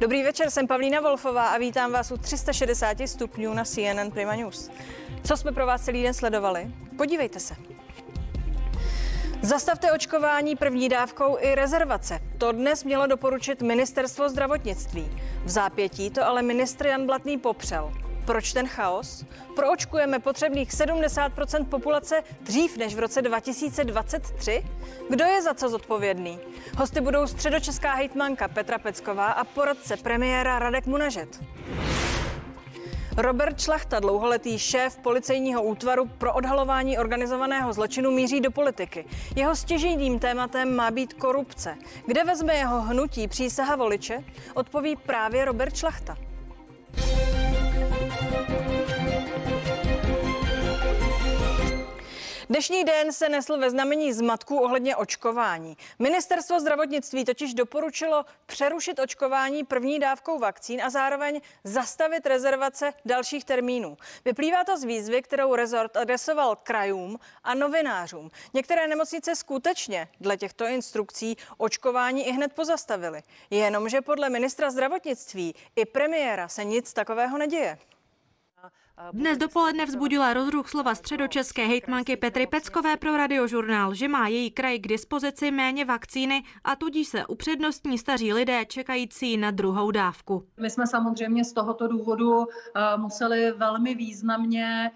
Dobrý večer, jsem Pavlína Wolfová a vítám vás u 360 stupňů na CNN Prima News. Co jsme pro vás celý den sledovali? Podívejte se. Zastavte očkování první dávkou i rezervace. To dnes mělo doporučit ministerstvo zdravotnictví. V zápětí to ale ministr Jan Blatný popřel. Proč ten chaos? Proočkujeme potřebných 70% populace dřív než v roce 2023? Kdo je za co zodpovědný? Hosty budou středočeská hejtmanka Petra Pecková a poradce premiéra Radek Munažet. Robert Šlachta, dlouholetý šéf policejního útvaru pro odhalování organizovaného zločinu, míří do politiky. Jeho stěžejným tématem má být korupce. Kde vezme jeho hnutí přísaha voliče? Odpoví právě Robert Šlachta. Dnešní den se nesl ve znamení zmatků ohledně očkování. Ministerstvo zdravotnictví totiž doporučilo přerušit očkování první dávkou vakcín a zároveň zastavit rezervace dalších termínů. Vyplývá to z výzvy, kterou rezort adresoval krajům a novinářům. Některé nemocnice skutečně dle těchto instrukcí očkování i hned pozastavily. Jenomže podle ministra zdravotnictví i premiéra se nic takového neděje. Dnes dopoledne vzbudila rozruch slova středočeské hejtmanky Petry Peckové pro radiožurnál, že má její kraj k dispozici méně vakcíny a tudíž se upřednostní staří lidé čekající na druhou dávku. My jsme samozřejmě z tohoto důvodu eh, museli velmi významně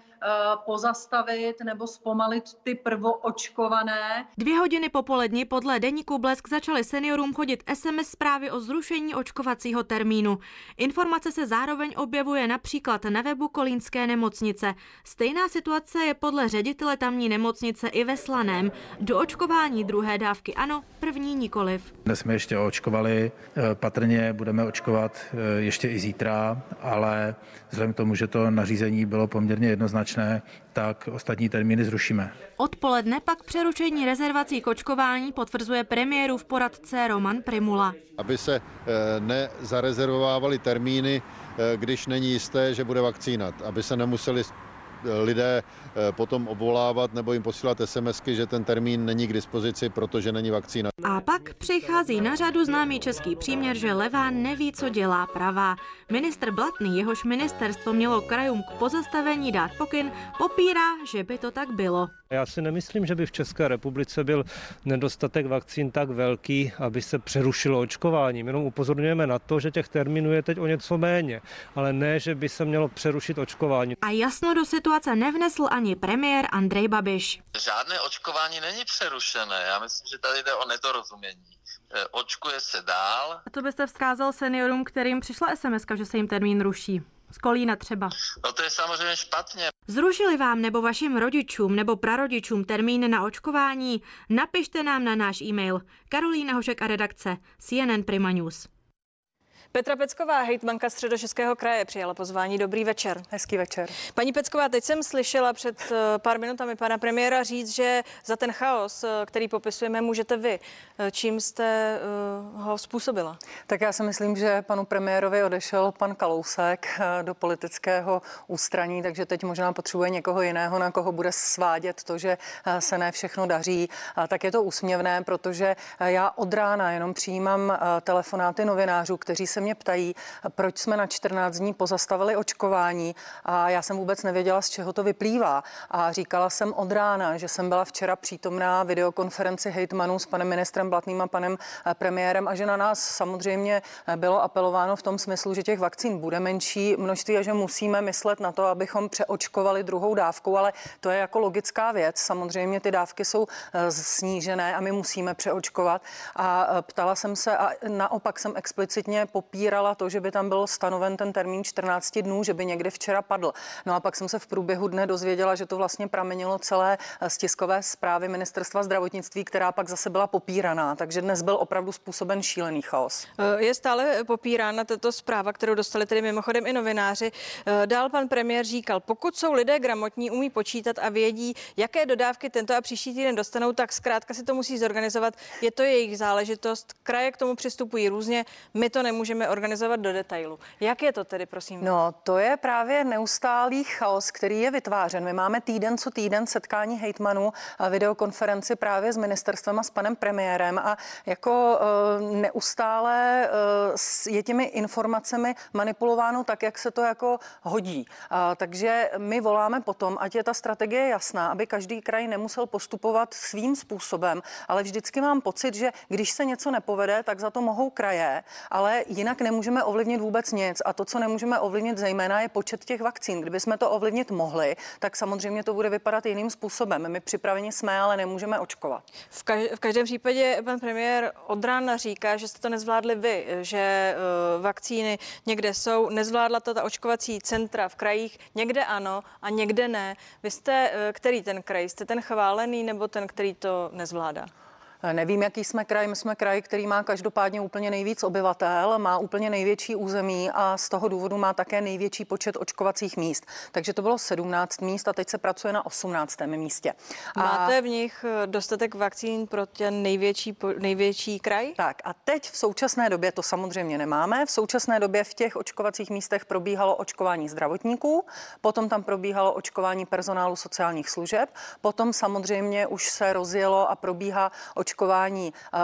pozastavit nebo zpomalit ty prvoočkované. Dvě hodiny popolední podle deníku Blesk začaly seniorům chodit SMS zprávy o zrušení očkovacího termínu. Informace se zároveň objevuje například na webu Kolínské nemocnice. Stejná situace je podle ředitele tamní nemocnice i ve Slaném. Do očkování druhé dávky ano, první nikoliv. Dnes jsme ještě očkovali, eh, patrně budeme očkovat eh, ještě i zítra, ale vzhledem k tomu, že to nařízení bylo poměrně jednoznačné, tak ostatní termíny zrušíme. Odpoledne pak přerušení rezervací k očkování potvrzuje premiérův poradce Roman Primula. Aby se eh, nezarezervovávaly termíny, když není jisté, že bude vakcína, aby se nemuseli lidé eh, potom obvolávat nebo jim posílat SMSky, že ten termín není k dispozici, protože není vakcína. A pak přichází na řadu známý český příměr, že levá neví, co dělá pravá. Ministr Blatný, jehož ministerstvo mělo krajům k pozastavení dát pokyn, popírá, že by to tak bylo. Já si nemyslím, že by v České republice byl nedostatek vakcín tak velký, aby se přerušilo očkování. Jenom upozorňujeme na to, že těch termínů je teď o něco méně, ale ne, že by se mělo přerušit očkování. A jasno do situace nevnesl ani premiér Andrej Babiš. Žádné očkování není přerušené. Já myslím, že tady jde o nedorozumění. E, očkuje se dál. A to byste vzkázal seniorům, kterým přišla SMS, že se jim termín ruší z Kolína třeba. No to je samozřejmě špatně. Zrušili vám nebo vašim rodičům nebo prarodičům termín na očkování? Napište nám na náš e-mail Karolína Hošek a redakce CNN Prima News. Petra Pecková, hejtmanka středočeského kraje, přijala pozvání. Dobrý večer. Hezký večer. Paní Pecková, teď jsem slyšela před eh, pár minutami pana premiéra říct, že za ten chaos, eh, který popisujeme, můžete vy. Eh, čím jste ho způsobila? Tak já si myslím, že panu premiérovi odešel pan Kalousek do politického ústraní, takže teď možná potřebuje někoho jiného, na koho bude svádět to, že se ne všechno daří. Tak je to úsměvné, protože já od rána jenom přijímám telefonáty novinářů, kteří se mě ptají, proč jsme na 14 dní pozastavili očkování a já jsem vůbec nevěděla, z čeho to vyplývá. A říkala jsem od rána, že jsem byla včera přítomná videokonferenci hejtmanů s panem ministrem Blatným a panem eh, premiérem a že na nás samozřejmě eh, bylo apelováno v tom smyslu, že těch vakcín bude menší množství a že musíme myslet na to, abychom přeočkovali druhou dávku, ale to je jako logická věc. Samozřejmě ty dávky jsou eh, snížené a my musíme přeočkovat. A ptala jsem se a naopak jsem explicitně popírala popírala to, že by tam byl stanoven ten termín 14 dnů, že by někdy včera padl. No a pak jsem se v průběhu dne dozvěděla, že to vlastně pramenilo celé z tiskové zprávy ministerstva zdravotnictví, která pak zase byla popíraná. Takže dnes byl opravdu způsoben šílený chaos. Je stále popírána tato zpráva, kterou dostali tedy mimochodem i novináři. Dál pan premiér říkal, pokud jsou lidé gramotní, umí počítat a vědí, jaké dodávky tento a příští týden dostanou, tak zkrátka si to musí zorganizovat. Je to jejich záležitost. Kraje k tomu přistupují různě. My to nemůžeme můžeme organizovat do detailu. Jak je to tedy, prosím? No, to je právě neustálý chaos, který je vytvářen. My máme týden co týden setkání hejtmanů a videokonferenci právě s ministerstvem a s panem premiérem a jako uh, neustále uh, je těmi informacemi manipulováno tak, jak se to jako hodí. Uh, takže my voláme potom, ať je ta strategie jasná, aby každý kraj nemusel postupovat svým způsobem, ale vždycky mám pocit, že když se něco nepovede, tak za to mohou kraje, ale jinak nemůžeme ovlivnit vůbec nic. A to, co nemůžeme ovlivnit zejména, je počet těch vakcín. Kdyby jsme to ovlivnit mohli, tak samozřejmě to bude vypadat jiným způsobem. My připraveni jsme, ale nemůžeme očkovat. V, kaž- v každém případě pan premiér od rána říká, že jste to nezvládli vy, že uh, vakcíny někde jsou, nezvládla to ta očkovací centra v krajích, někde ano a někde ne. Vy jste, uh, který ten kraj? Jste ten chválený nebo ten, který to nezvládá? Nevím, jaký jsme kraj. My jsme kraj, který má každopádně úplně nejvíc obyvatel, má úplně největší území a z toho důvodu má také největší počet očkovacích míst. Takže to bylo 17 míst a teď se pracuje na 18. místě. A... Máte v nich eh, dostatek vakcín pro ten největší, největší kraj? Tak a teď v současné době to samozřejmě nemáme. V současné době v těch očkovacích místech probíhalo očkování zdravotníků, potom tam probíhalo očkování personálu sociálních služeb, potom samozřejmě už se rozjelo a probíhá očkování očkování eh,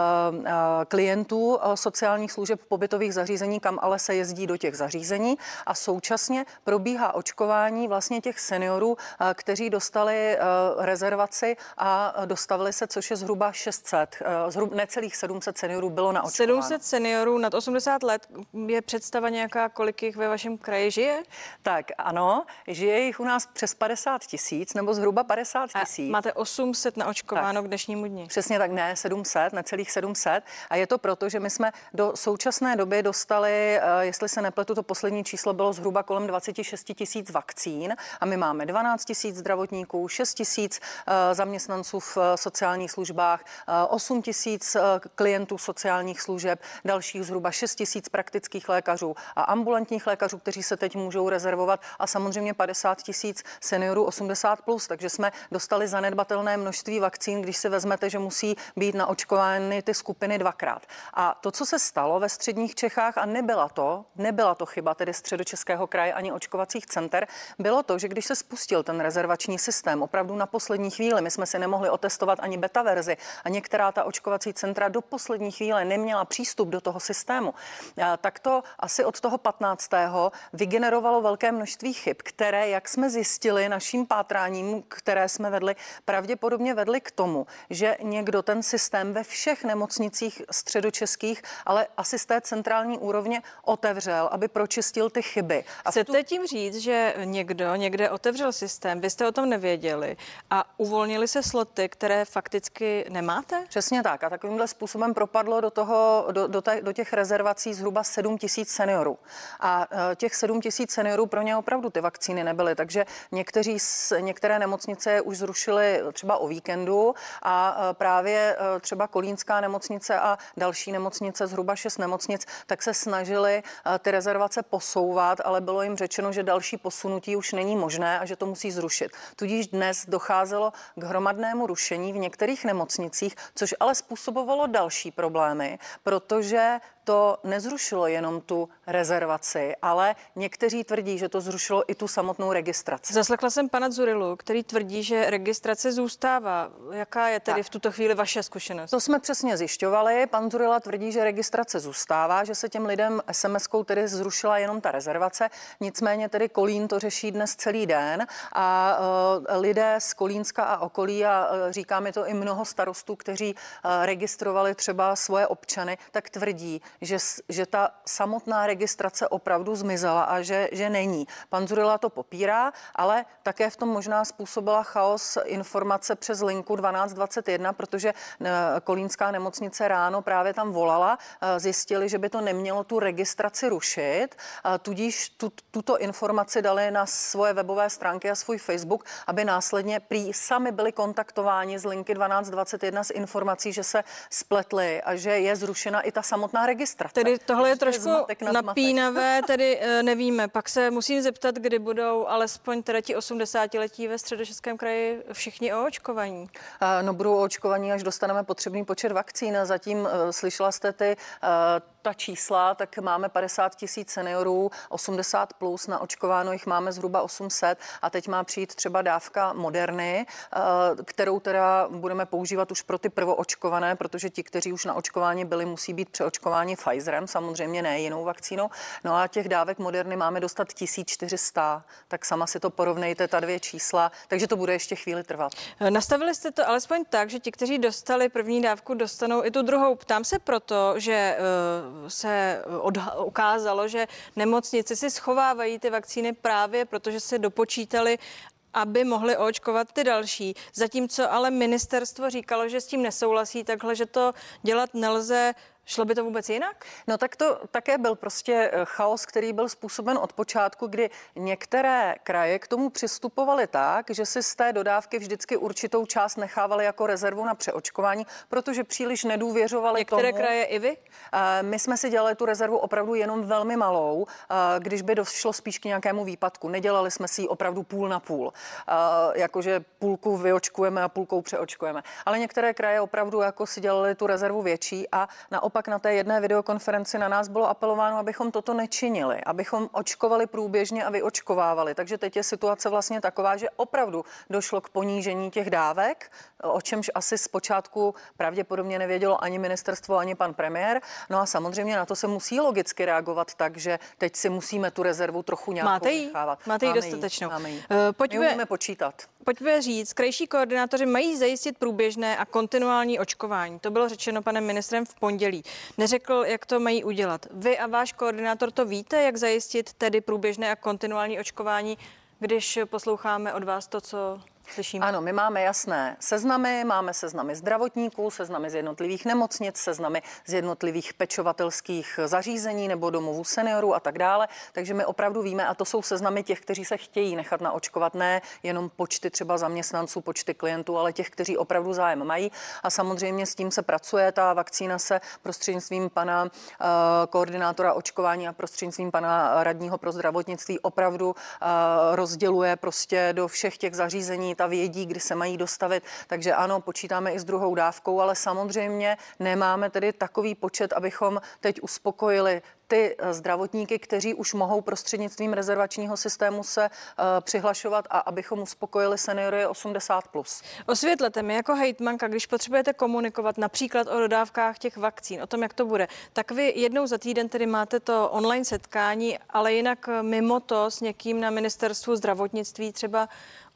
eh, klientů eh, sociálních služeb pobytových zařízení, kam ale se jezdí do těch zařízení a současně probíhá očkování vlastně těch seniorů, kteří dostali rezervaci a dostavili se, což je zhruba 600, zhruba necelých 700 seniorů bylo na očkování. 700 seniorů nad 80 let je představa nějaká, kolik jich ve vašem kraji žije? Tak ano, žije jich u nás přes 50 tisíc nebo zhruba 50 tisíc. Máte 800 na očkováno tak. k dnešnímu dni. Přesně tak, ne, 700, necelých 700. A je to proto, že my jsme do současné doby dostali, eh, jestli se nepletu, to poslední číslo bylo zhruba kolem 26 tisíc vakcín a my máme 12 tisíc zdravotníků, 6 tisíc eh, zaměstnanců v eh, sociálních službách, 8 tisíc klientů sociálních služeb, dalších zhruba 6 tisíc praktických lékařů a ambulantních lékařů, kteří se teď můžou rezervovat a samozřejmě 50 tisíc seniorů 80+, plus, takže jsme dostali zanedbatelné množství vakcín, když si vezmete, že musí být být naočkovány ty skupiny dvakrát. A to, co se stalo ve středních Čechách, a nebyla to, nebyla to chyba tedy středočeského kraje ani očkovacích center, bylo to, že když se spustil ten rezervační systém opravdu na poslední chvíli, my jsme si nemohli otestovat ani beta verzi a některá ta očkovací centra do poslední chvíle neměla přístup do toho systému, tak to asi od toho 15. vygenerovalo velké množství chyb, které, jak jsme zjistili naším pátráním, které jsme vedli, pravděpodobně vedly k tomu, že někdo ten systém ve všech nemocnicích středočeských, ale asi z té centrální úrovně otevřel, aby pročistil ty chyby. A Chcete tu... tím říct, že někdo někde otevřel systém, vy jste o tom nevěděli a uvolnili se sloty, které fakticky nemáte? Přesně tak. A takovýmhle způsobem propadlo do, toho, do, do, te, do těch rezervací zhruba 7 tisíc seniorů. A e, těch 7 tisíc seniorů pro ně opravdu ty vakcíny nebyly. Takže někteří, některé nemocnice už zrušily třeba o víkendu a e, právě třeba Kolínská nemocnice a další nemocnice, zhruba šest nemocnic, tak se snažili eh, ty rezervace posouvat, ale bylo jim řečeno, že další posunutí už není možné a že to musí zrušit. Tudíž dnes docházelo k hromadnému rušení v některých nemocnicích, což ale způsobovalo další problémy, protože to nezrušilo jenom tu rezervaci, ale někteří tvrdí, že to zrušilo i tu samotnou registraci. Zaslechla jsem pana Zurilu, který tvrdí, že registrace zůstává. Jaká je tedy tak. v tuto chvíli vaše zkušenost? To jsme přesně zjišťovali. Pan Zurila tvrdí, že registrace zůstává, že se těm lidem SMS-kou tedy zrušila jenom ta rezervace. Nicméně tedy Kolín to řeší dnes celý den a uh, lidé z Kolínska a okolí, a uh, říká mi to i mnoho starostů, kteří uh, registrovali třeba svoje občany, tak tvrdí, že, že ta samotná registrace opravdu zmizela a že, že není. Pan Zurila to popírá, ale také v tom možná způsobila chaos informace přes linku 1221, protože eh, Kolínská nemocnice ráno právě tam volala, eh, zjistili, že by to nemělo tu registraci rušit, tudíž tu, tuto informaci dali na svoje webové stránky a svůj Facebook, aby následně prý sami byli kontaktováni z linky 1221 s informací, že se spletli a že je zrušena i ta samotná registrace registrace. Tedy tohle je trošku napínavé, tedy eh, nevíme. Pak se musím zeptat, kdy budou alespoň teda ti 80-letí ve středočeském kraji všichni očkovaní. No budou očkovaní, až dostaneme potřebný počet vakcín. Zatím uh, slyšela jste ty ta čísla, tak máme 50 tisíc seniorů, 80 plus, na očkováno jich máme zhruba 800 a teď má přijít třeba dávka Moderny, eh, kterou teda budeme používat už pro ty prvoočkované, protože ti, kteří už na očkování byli, musí být přeočkováni Pfizerem, samozřejmě ne jinou vakcínou. No a těch dávek Moderny máme dostat 1400, tak sama si to porovnejte, ta dvě čísla, takže to bude ještě chvíli trvat. Nastavili jste to alespoň tak, že ti, kteří dostali první dávku, dostanou i tu druhou. Ptám se proto, že uh, se odha- ukázalo, že nemocnice si schovávají ty vakcíny právě protože se dopočítali aby mohli očkovat ty další. Zatímco ale ministerstvo říkalo, že s tím nesouhlasí takhle, že to dělat nelze Šlo by to vůbec jinak? No tak to také byl prostě eh, chaos, který byl způsoben od počátku, kdy některé kraje k tomu přistupovaly tak, že si z té dodávky vždycky určitou část nechávali jako rezervu na přeočkování, protože příliš nedůvěřovali Některé tomu. kraje i vy? Eh, my jsme si dělali tu rezervu opravdu jenom velmi malou, eh, když by došlo spíš k nějakému výpadku. Nedělali jsme si ji opravdu půl na půl. Jakože půlku vyočkujeme a půlkou přeočkujeme. Ale některé kraje opravdu jako si dělali tu rezervu větší a na naopak na té jedné videokonferenci na nás bylo apelováno, abychom toto nečinili, abychom očkovali průběžně a vyočkovávali. Takže teď je situace vlastně taková, že opravdu došlo k ponížení těch dávek, o čemž asi zpočátku pravděpodobně nevědělo ani ministerstvo, ani pan premiér. No a samozřejmě na to se musí logicky reagovat tak, že teď si musíme tu rezervu trochu nějak Máte nechávat. Máte jí dostatečnou. Máme jí. Uh, pojďme, My umíme počítat. Pojďme říct, krajší koordinátoři mají zajistit průběžné a kontinuální očkování. To bylo řečeno panem ministrem v pondělí. Neřekl, jak to mají udělat. Vy a váš koordinátor to víte, jak zajistit tedy průběžné a kontinuální očkování, když posloucháme od vás to, co Slyším. Ano, my máme jasné seznamy, máme seznamy zdravotníků, seznamy z jednotlivých nemocnic, seznamy z jednotlivých pečovatelských zařízení nebo domovů seniorů a tak dále. Takže my opravdu víme, a to jsou seznamy těch, kteří se chtějí nechat naočkovat, ne jenom počty třeba zaměstnanců, počty klientů, ale těch, kteří opravdu zájem mají. A samozřejmě s tím se pracuje. Ta vakcína se prostřednictvím pana uh, koordinátora očkování a prostřednictvím pana radního pro zdravotnictví opravdu uh, rozděluje prostě do všech těch zařízení ta vědí, kdy se mají dostavit. Takže ano, počítáme i s druhou dávkou, ale samozřejmě nemáme tedy takový počet, abychom teď uspokojili ty eh, zdravotníky, kteří už mohou prostřednictvím rezervačního systému se uh, přihlašovat a abychom uspokojili seniory 80+. Plus. Osvětlete mi jako hejtmanka, když potřebujete komunikovat například o dodávkách těch vakcín, o tom, jak to bude, tak vy jednou za týden tedy máte to online setkání, ale jinak mimo to s někým na ministerstvu zdravotnictví třeba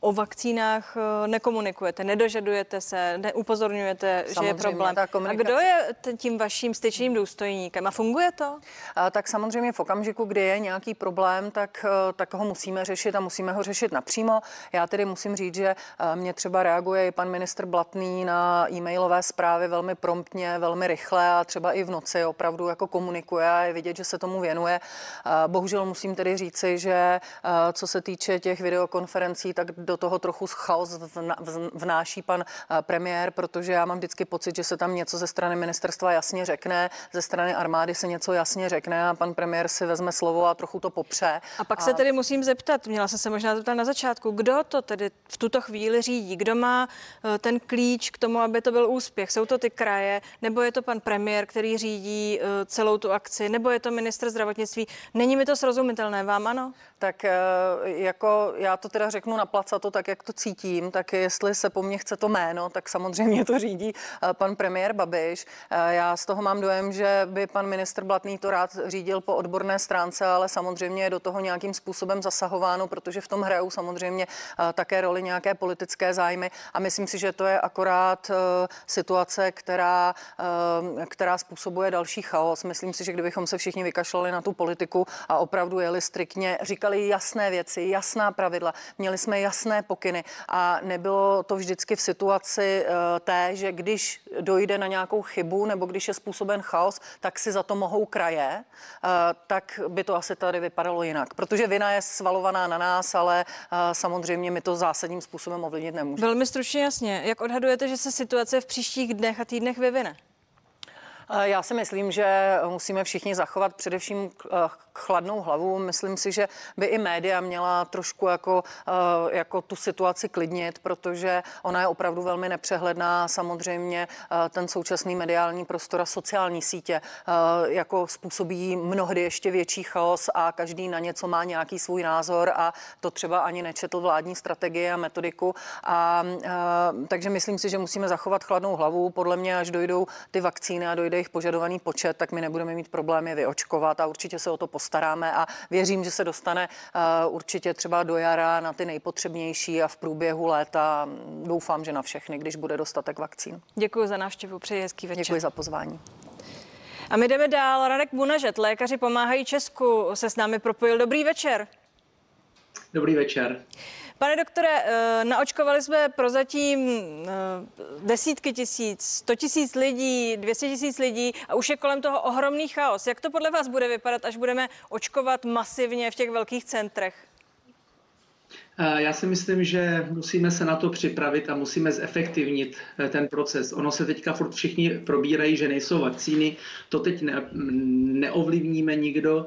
o vakcínách eh, nekomunikujete, nedožadujete se, neupozorňujete, Samozřejmě, že je problém. Komunikace... A kdo je tím vaším styčným důstojníkem? A funguje to? A, tak samozřejmě v okamžiku, kdy je nějaký problém, tak, eh, tak ho musíme řešit a musíme ho řešit napřímo. Já tedy musím říct, že eh, mě třeba reaguje i pan ministr Blatný na e-mailové zprávy velmi promptně, velmi rychle a třeba i v noci opravdu jako komunikuje a je vidět, že se tomu věnuje. Bohužel musím tedy říci, že co se týče těch videokonferencí, tak do toho trochu chaos vnáší pan eh, premiér, protože já mám vždycky pocit, že se tam něco ze strany ministerstva jasně řekne, ze strany armády se něco jasně řekne a pan premiér si vezme slovo a trochu to popře. A pak a... se tedy musím zeptat, měla jsem se možná zeptat na začátku, kdo to tedy v tuto chvíli řídí, kdo má eh, ten klíč k tomu, aby to byl úspěch? Jsou to ty kraje, nebo je to pan premiér, který řídí eh, celou tu akci, nebo je to ministr zdravotnictví? Není mi to srozumitelné, vám ano? Tak jako já to teda řeknu na plac to tak, jak to cítím, tak jestli se po mně chce to jméno, tak samozřejmě to řídí eh, pan premiér Babiš. Eh, já z toho mám dojem, že by pan ministr Blatný to rád řídil po odborné stránce, ale samozřejmě je do toho nějakým způsobem zasahováno, protože v tom hrajou samozřejmě eh, také roli nějaké politické zájmy a myslím si, že to je akorát situace, která, která způsobuje další chaos. Myslím si, že kdybychom se všichni vykašlali na tu politiku a opravdu jeli striktně, říkali jasné věci, jasná pravidla, měli jsme jasné jasné pokyny a nebylo to vždycky v situaci eh, té, že když dojde na nějakou chybu nebo když je způsoben chaos, tak si za to mohou kraje, eh, tak by to asi tady vypadalo jinak. Protože vina je svalovaná na nás, ale eh, samozřejmě my to zásadním způsobem ovlivnit nemůžeme. Velmi stručně jasně. Jak odhadujete, že se situace v příštích dnech a týdnech vyvine? Já si myslím, že musíme všichni zachovat především chladnou hlavu. Myslím si, že by i média měla trošku jako, jako tu situaci klidnit, protože ona je opravdu velmi nepřehledná. Samozřejmě ten současný mediální prostor a sociální sítě jako způsobí mnohdy ještě větší chaos a každý na něco má nějaký svůj názor a to třeba ani nečetl vládní strategie a metodiku. A, a, takže myslím si, že musíme zachovat chladnou hlavu. Podle mě, až dojdou ty vakcíny a dojde jejich požadovaný počet, tak my nebudeme mít problémy vyočkovat a určitě se o to postaráme a věřím, že se dostane uh, určitě třeba do jara na ty nejpotřebnější a v průběhu léta doufám, že na všechny, když bude dostatek vakcín. Děkuji za návštěvu, přeji hezký večer. Děkuji za pozvání. A my jdeme dál. Radek Bunažet, lékaři pomáhají Česku, se s námi propojil. Dobrý večer. Dobrý večer. Pane doktore, eh, naočkovali jsme prozatím eh, desítky tisíc, sto tisíc lidí, dvěstě tisíc lidí a už je kolem toho ohromný chaos. Jak to podle vás bude vypadat, až budeme očkovat masivně v těch velkých centrech? Eh, já si myslím, že musíme se na to připravit a musíme zefektivnit ten proces. Ono se teďka furt všichni probírají, že nejsou vakcíny. To teď ne, neovlivníme nikdo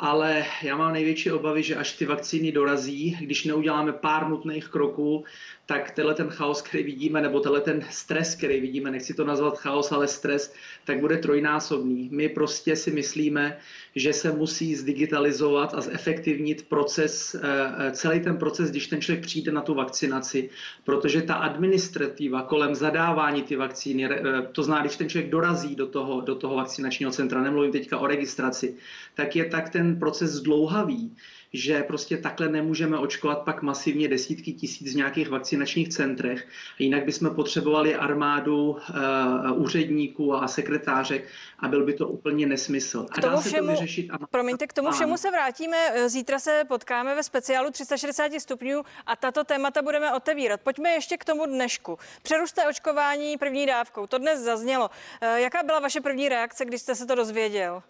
ale já mám největší obavy, že až ty vakcíny dorazí, když neuděláme pár nutných kroků, tak tenhle ten chaos, který vidíme, nebo tenhle ten stres, který vidíme, nechci to nazvat chaos, ale stres, tak bude trojnásobný. My prostě si myslíme, že se musí zdigitalizovat a zefektivnit proces, eh, eh, celý ten proces, když ten člověk přijde na tu vakcinaci, protože ta administrativa kolem zadávání ty vakcíny, eh, to zná, když ten člověk dorazí do toho, do toho vakcinačního centra, nemluvím teďka o registraci, tak je tak ten proces zdlouhavý, že prostě takhle nemůžeme očkovat pak masivně desítky tisíc v nějakých vakcinačních centrech. Jinak bychom potřebovali armádu uh, úředníků a sekretářek a byl by to úplně nesmysl. A dá všemu, se to vyřešit. A... Promiňte, k tomu všemu se vrátíme. Zítra se potkáme ve speciálu 360 stupňů a tato témata budeme otevírat. Pojďme ještě k tomu dnešku. Přerušte očkování první dávkou. To dnes zaznělo. Eh, jaká byla vaše první reakce, když jste se to dozvěděl?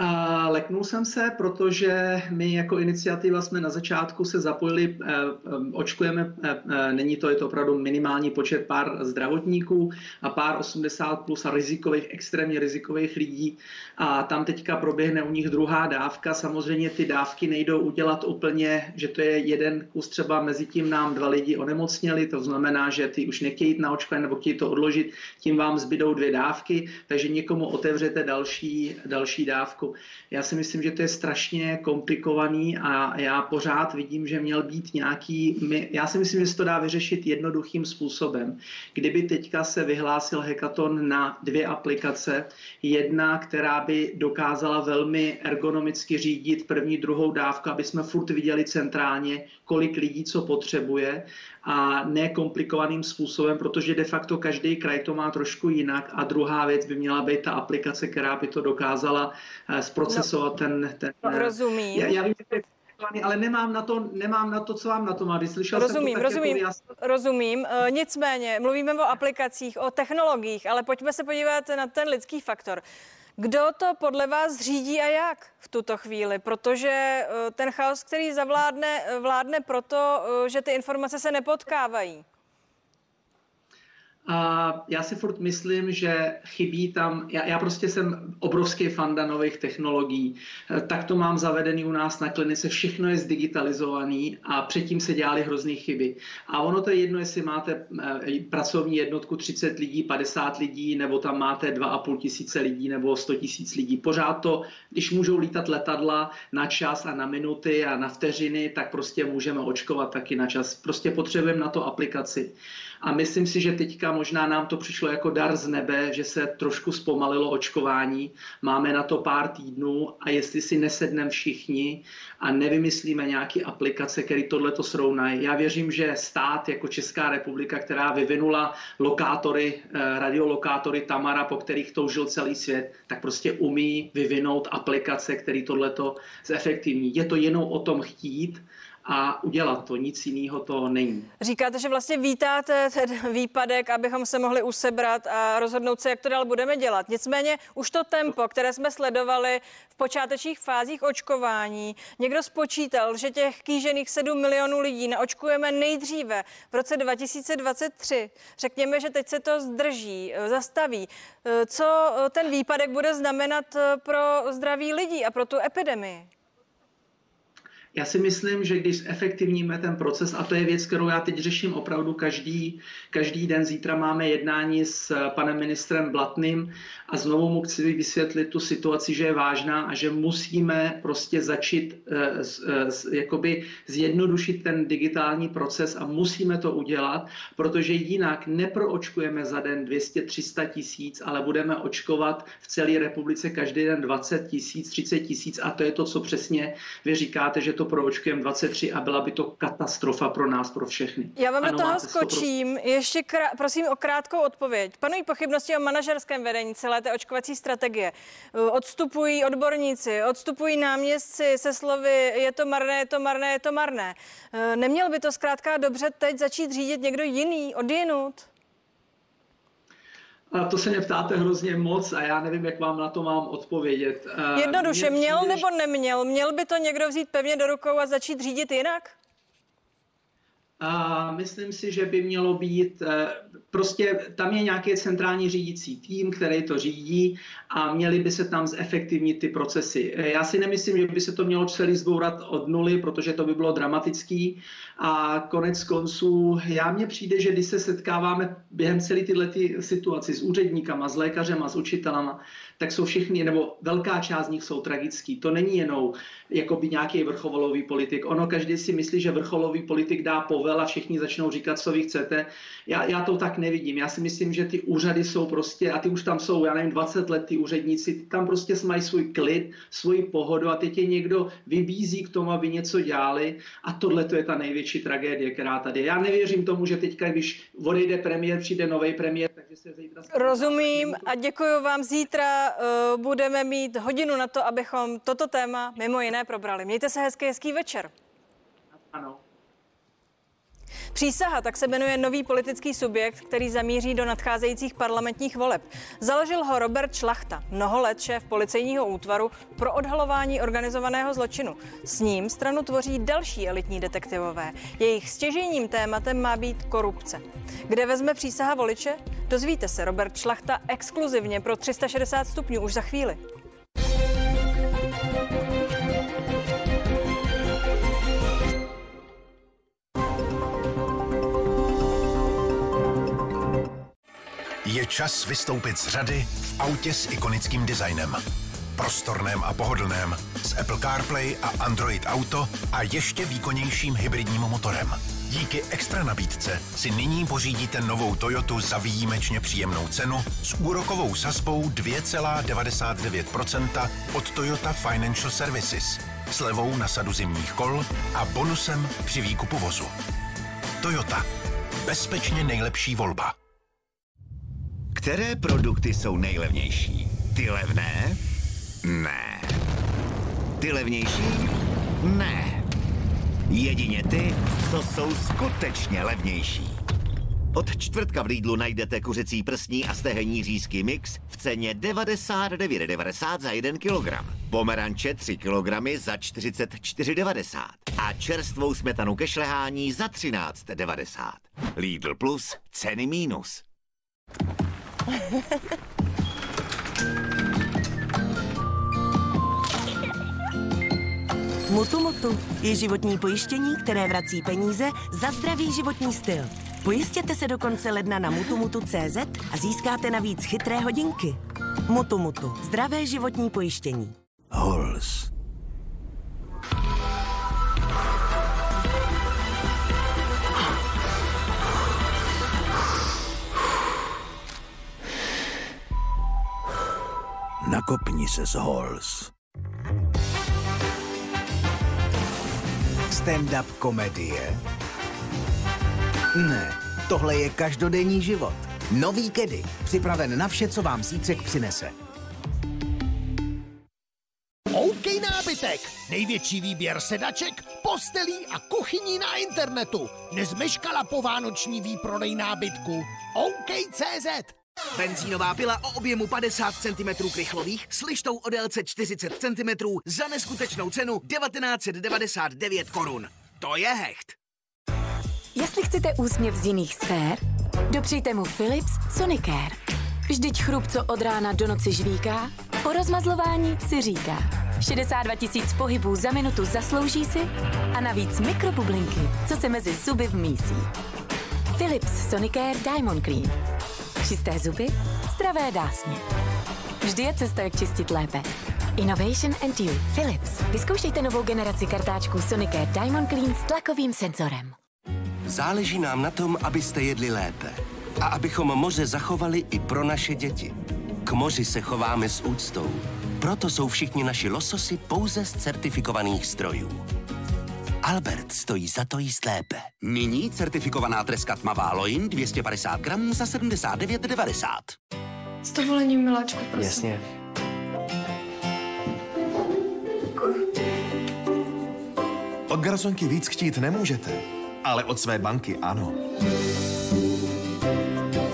A leknul jsem se, protože my jako iniciativa jsme na začátku se zapojili, eh, eh, očkujeme, eh, není to, je to opravdu minimální počet pár zdravotníků a pár 80 plus a rizikových, extrémně rizikových lidí a tam teďka proběhne u nich druhá dávka. Samozřejmě ty dávky nejdou udělat úplně, že to je jeden kus třeba mezi tím nám dva lidi onemocněli, to znamená, že ty už nechtějí jít na očkování nebo chtějí to odložit, tím vám zbydou dvě dávky, takže někomu otevřete další, další dávku. Já si myslím, že to je strašně komplikovaný a já pořád vidím, že měl být nějaký, já si myslím, že se to dá vyřešit jednoduchým způsobem. Kdyby teďka se vyhlásil hekaton na dvě aplikace, jedna, která by dokázala velmi ergonomicky řídit první, druhou dávku, aby jsme furt viděli centrálně, kolik lidí co potřebuje a nekomplikovaným způsobem, protože de facto každý kraj to má trošku jinak. A druhá věc by měla být ta aplikace, která by to dokázala eh, zprocesovat no, ten... ten no, rozumím. Já, já vím, že ale nemám na to, nemám na to, co vám na to má. Slyšel rozumím, jsem to rozumím, jako rozumím. Uh, nicméně, mluvíme o aplikacích, o technologiích, ale pojďme se podívat na ten lidský faktor. Kdo to podle vás řídí a jak v tuto chvíli? Protože eh, ten chaos, který zavládne, vládne proto, eh, že ty informace se nepotkávají. A já si furt myslím, že chybí tam, já, já prostě jsem obrovský fanda nových technologií, tak to mám zavedený u nás na klinice, všechno je zdigitalizovaný a předtím se dělaly hrozný chyby. A ono to je jedno, jestli máte eh, pracovní jednotku 30 lidí, 50 lidí, nebo tam máte 2,5 tisíce lidí nebo 100 tisíc lidí. Pořád to, když můžou lítat letadla na čas a na minuty a na vteřiny, tak prostě můžeme očkovat taky na čas. Prostě potřebujeme na to aplikaci. A myslím si, že teďka možná nám to přišlo jako dar z nebe, že se trošku zpomalilo očkování. Máme na to pár týdnů a jestli si nesedneme všichni a nevymyslíme nějaké aplikace, které tohle to srovnají. Já věřím, že stát jako Česká republika, která vyvinula lokátory, eh, radiolokátory Tamara, po kterých toužil celý svět, tak prostě umí vyvinout aplikace, které tohle to zefektivní. Je to jenom o tom chtít a udělat to. Nic jiného to není. Říkáte, že vlastně vítáte ten výpadek, abychom se mohli usebrat a rozhodnout se, jak to dál budeme dělat. Nicméně už to tempo, které jsme sledovali v počátečních fázích očkování, někdo spočítal, že těch kýžených 7 milionů lidí naočkujeme nejdříve v roce 2023. Řekněme, že teď se to zdrží, zastaví. Co ten výpadek bude znamenat pro zdraví lidí a pro tu epidemii? Já si myslím, že když efektivníme ten proces, a to je věc, kterou já teď řeším opravdu každý, každý den, zítra máme jednání s panem ministrem Blatným a znovu mu chci vysvětlit tu situaci, že je vážná a že musíme prostě začít uh, jakoby zjednodušit ten digitální proces a musíme to udělat, protože jinak neproočkujeme za den 200-300 tisíc, ale budeme očkovat v celé republice každý den 20 tisíc, 30 tisíc a to je to, co přesně vy říkáte, že to proočkujeme 23 a byla by to katastrofa pro nás, pro všechny. Já vám ano, do toho skočím. Pro... Ještě krá... prosím o krátkou odpověď. Panují pochybnosti o manažerském vedení celé té očkovací strategie. Odstupují odborníci, odstupují náměstci se slovy je to marné, je to marné, je to marné. Neměl by to zkrátka dobře teď začít řídit někdo jiný, odjinut? A to se mě ptáte hrozně moc a já nevím, jak vám na to mám odpovědět. Jednoduše, měl nebo neměl? Měl by to někdo vzít pevně do rukou a začít řídit jinak? A myslím si, že by mělo být, eh, prostě tam je nějaký centrální řídící tým, který to řídí a měli by se tam zefektivnit ty procesy. Eh, já si nemyslím, že by se to mělo celý zbourat od nuly, protože to by bylo dramatický a konec konců, já mně přijde, že když se setkáváme během celé tyhle ty situaci s úředníkama, s lékařema, s učitelama, tak jsou všichni, nebo velká část z nich jsou tragický. To není jenom jakoby nějaký vrcholový politik. Ono každý si myslí, že vrcholový politik dá povel a všichni začnou říkat, co vy chcete. Já, já to tak nevidím. Já si myslím, že ty úřady jsou prostě, a ty už tam jsou, já nevím, 20 let ty úředníci, ty tam prostě mají svůj klid, svoji pohodu a teď je někdo vybízí k tomu, aby něco dělali a tohle to je ta největší tragédie, která tady je. Já nevěřím tomu, že teďka, když odejde premiér, přijde nový premiér, takže se zítra... Rozumím a děkuji vám. Zítra uh, budeme mít hodinu na to, abychom toto téma mimo jiné probrali. Mějte se hezký, hezký večer. Ano. Přísaha tak se jmenuje nový politický subjekt, který zamíří do nadcházejících parlamentních voleb. Založil ho Robert Šlachta, mnoho let šéf policejního útvaru pro odhalování organizovaného zločinu. S ním stranu tvoří další elitní detektivové. Jejich stěžejním tématem má být korupce. Kde vezme přísaha voliče? Dozvíte se Robert Šlachta exkluzivně pro 360 stupňů už za chvíli. Je čas vystoupit z řady v autě s ikonickým designem. Prostorném a pohodlném, s Apple CarPlay a Android Auto a ještě výkonnějším hybridním motorem. Díky extra nabídce si nyní pořídíte novou Toyotu za výjimečně příjemnou cenu s úrokovou sazbou 2,99% od Toyota Financial Services, slevou na sadu zimních kol a bonusem při výkupu vozu. Toyota. Bezpečně nejlepší volba. Které produkty jsou nejlevnější? Ty levné? Ne. Ty levnější? Ne. Jedině ty, co jsou skutečně levnější. Od čtvrtka v Lidlu najdete kuřecí prsní a stehenní řízky mix v ceně 99,90 za 1 kg. Pomeranče 3 kg za 44,90 a čerstvou smetanu ke šlehání za 13,90. Lidl Plus, ceny mínus. Mutu Mutu je životní pojištění, které vrací peníze za zdravý životní styl. Pojistěte se do konce ledna na mutumutu.cz a získáte navíc chytré hodinky. Mutu Mutu. Zdravé životní pojištění. Z Halls. Stand-up komedie? Ne, tohle je každodenní život. Nový Kedy, připraven na vše, co vám zítřek přinese. OK nábytek. Největší výběr sedaček, postelí a kuchyní na internetu. Nezmeškala po vánoční výprodej nábytku. OK.cz Benzínová pila o objemu 50 cm krychlových s lištou o délce 40 cm za neskutečnou cenu 1999 korun. To je hecht. Jestli chcete úsměv z jiných sfér, dopřejte mu Philips Sonicare. Vždyť chrup, co od rána do noci žvíká, po rozmazlování si říká. 62 tisíc pohybů za minutu zaslouží si a navíc mikrobublinky, co se mezi zuby vmísí. Philips Sonicare Diamond Clean. Čisté zuby, zdravé dásně. Vždy je cesta, jak čistit lépe. Innovation and you. Philips. Vyzkoušejte novou generaci kartáčků Sonicare Diamond Clean s tlakovým senzorem. Záleží nám na tom, abyste jedli lépe. A abychom moře zachovali i pro naše děti. K moři se chováme s úctou. Proto jsou všichni naši lososy pouze z certifikovaných strojů. Albert stojí za to jíst lépe. Nyní certifikovaná treska tmavá loin 250 gram za 79,90. S dovolením, miláčku, prosím. Jasně. Od garsonky víc chtít nemůžete, ale od své banky ano.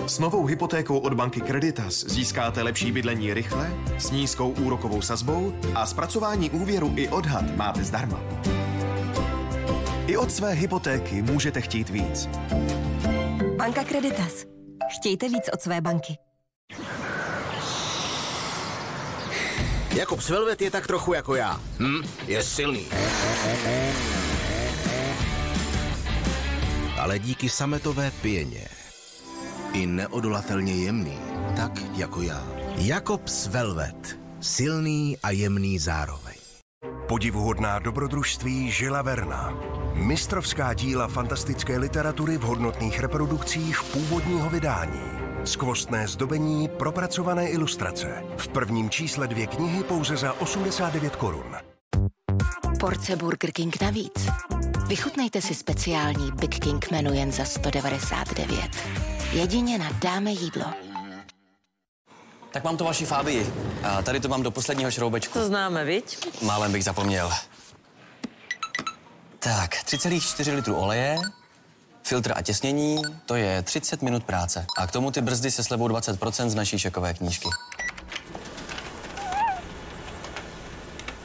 S novou hypotékou od banky Creditas získáte lepší bydlení rychle, s nízkou úrokovou sazbou a zpracování úvěru i odhad máte zdarma. I od své hypotéky můžete chtít víc. Banka Creditas. Chtějte víc od své banky. Jakub Svelvet je tak trochu jako já. Hm, je silný. Ale díky sametové pěně i neodolatelně jemný, tak jako já. Jakobs Velvet. Silný a jemný zároveň. Podivuhodná dobrodružství Žila Verna. Mistrovská díla fantastické literatury v hodnotných reprodukcích původního vydání. Skvostné zdobení, propracované ilustrace. V prvním čísle dvě knihy pouze za 89 korun. Porce Burger King navíc. Vychutnejte si speciální Big King menu jen za 199. Jedině na dáme jídlo. Tak mám to vaši Fábii. A tady to mám do posledního šroubečku. To známe, viď? Málem bych zapomněl. Tak, 3,4 litru oleje, filtr a těsnění, to je 30 minut práce. A k tomu ty brzdy se slevou 20% z naší šekové knížky.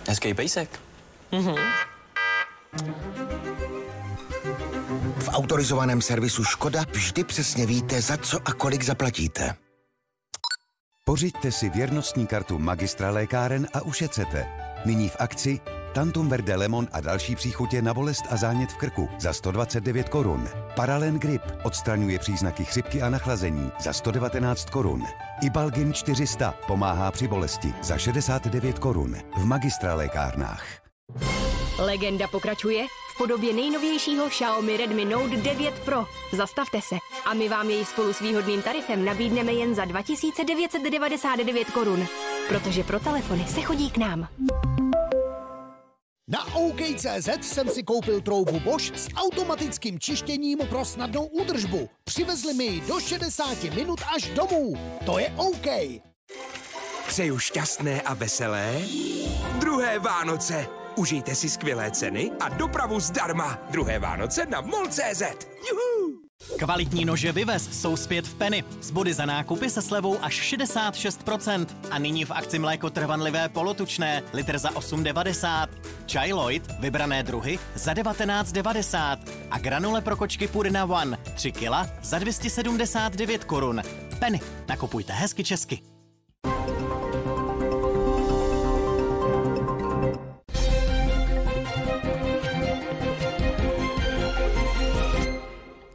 Hezký pejsek. Mhm. V autorizovaném servisu Škoda vždy přesně víte, za co a kolik zaplatíte. Pořiďte si věrnostní kartu Magistra lékáren a ušetřete. Nyní v akci Tantum Verde Lemon a další příchutě na bolest a zánět v krku za 129 korun. Paralen Grip odstraňuje příznaky chřipky a nachlazení za 119 korun. Ibalgin 400 pomáhá při bolesti za 69 korun v Magistra lékárnách. Legenda pokračuje v podobě nejnovějšího Xiaomi Redmi Note 9 Pro. Zastavte se a my vám jej spolu s výhodným tarifem nabídneme jen za 2999 korun. Protože pro telefony se chodí k nám. Na OK.cz jsem si koupil troubu Bosch s automatickým čištěním pro snadnou údržbu. Přivezli mi ji do 60 minut až domů. To je OK. Přeju šťastné a veselé druhé Vánoce. Užijte si skvělé ceny a dopravu zdarma. Druhé Vánoce na mol.cz. Juhu! Kvalitní nože Vyvez jsou zpět v Penny. S body za nákupy se slevou až 66%. A nyní v akci mléko trvanlivé polotučné, litr za 8,90. Čaj Lloyd, vybrané druhy, za 19,90. A granule pro kočky Purina One, 3 kg, za 279 korun. Penny, nakupujte hezky česky. –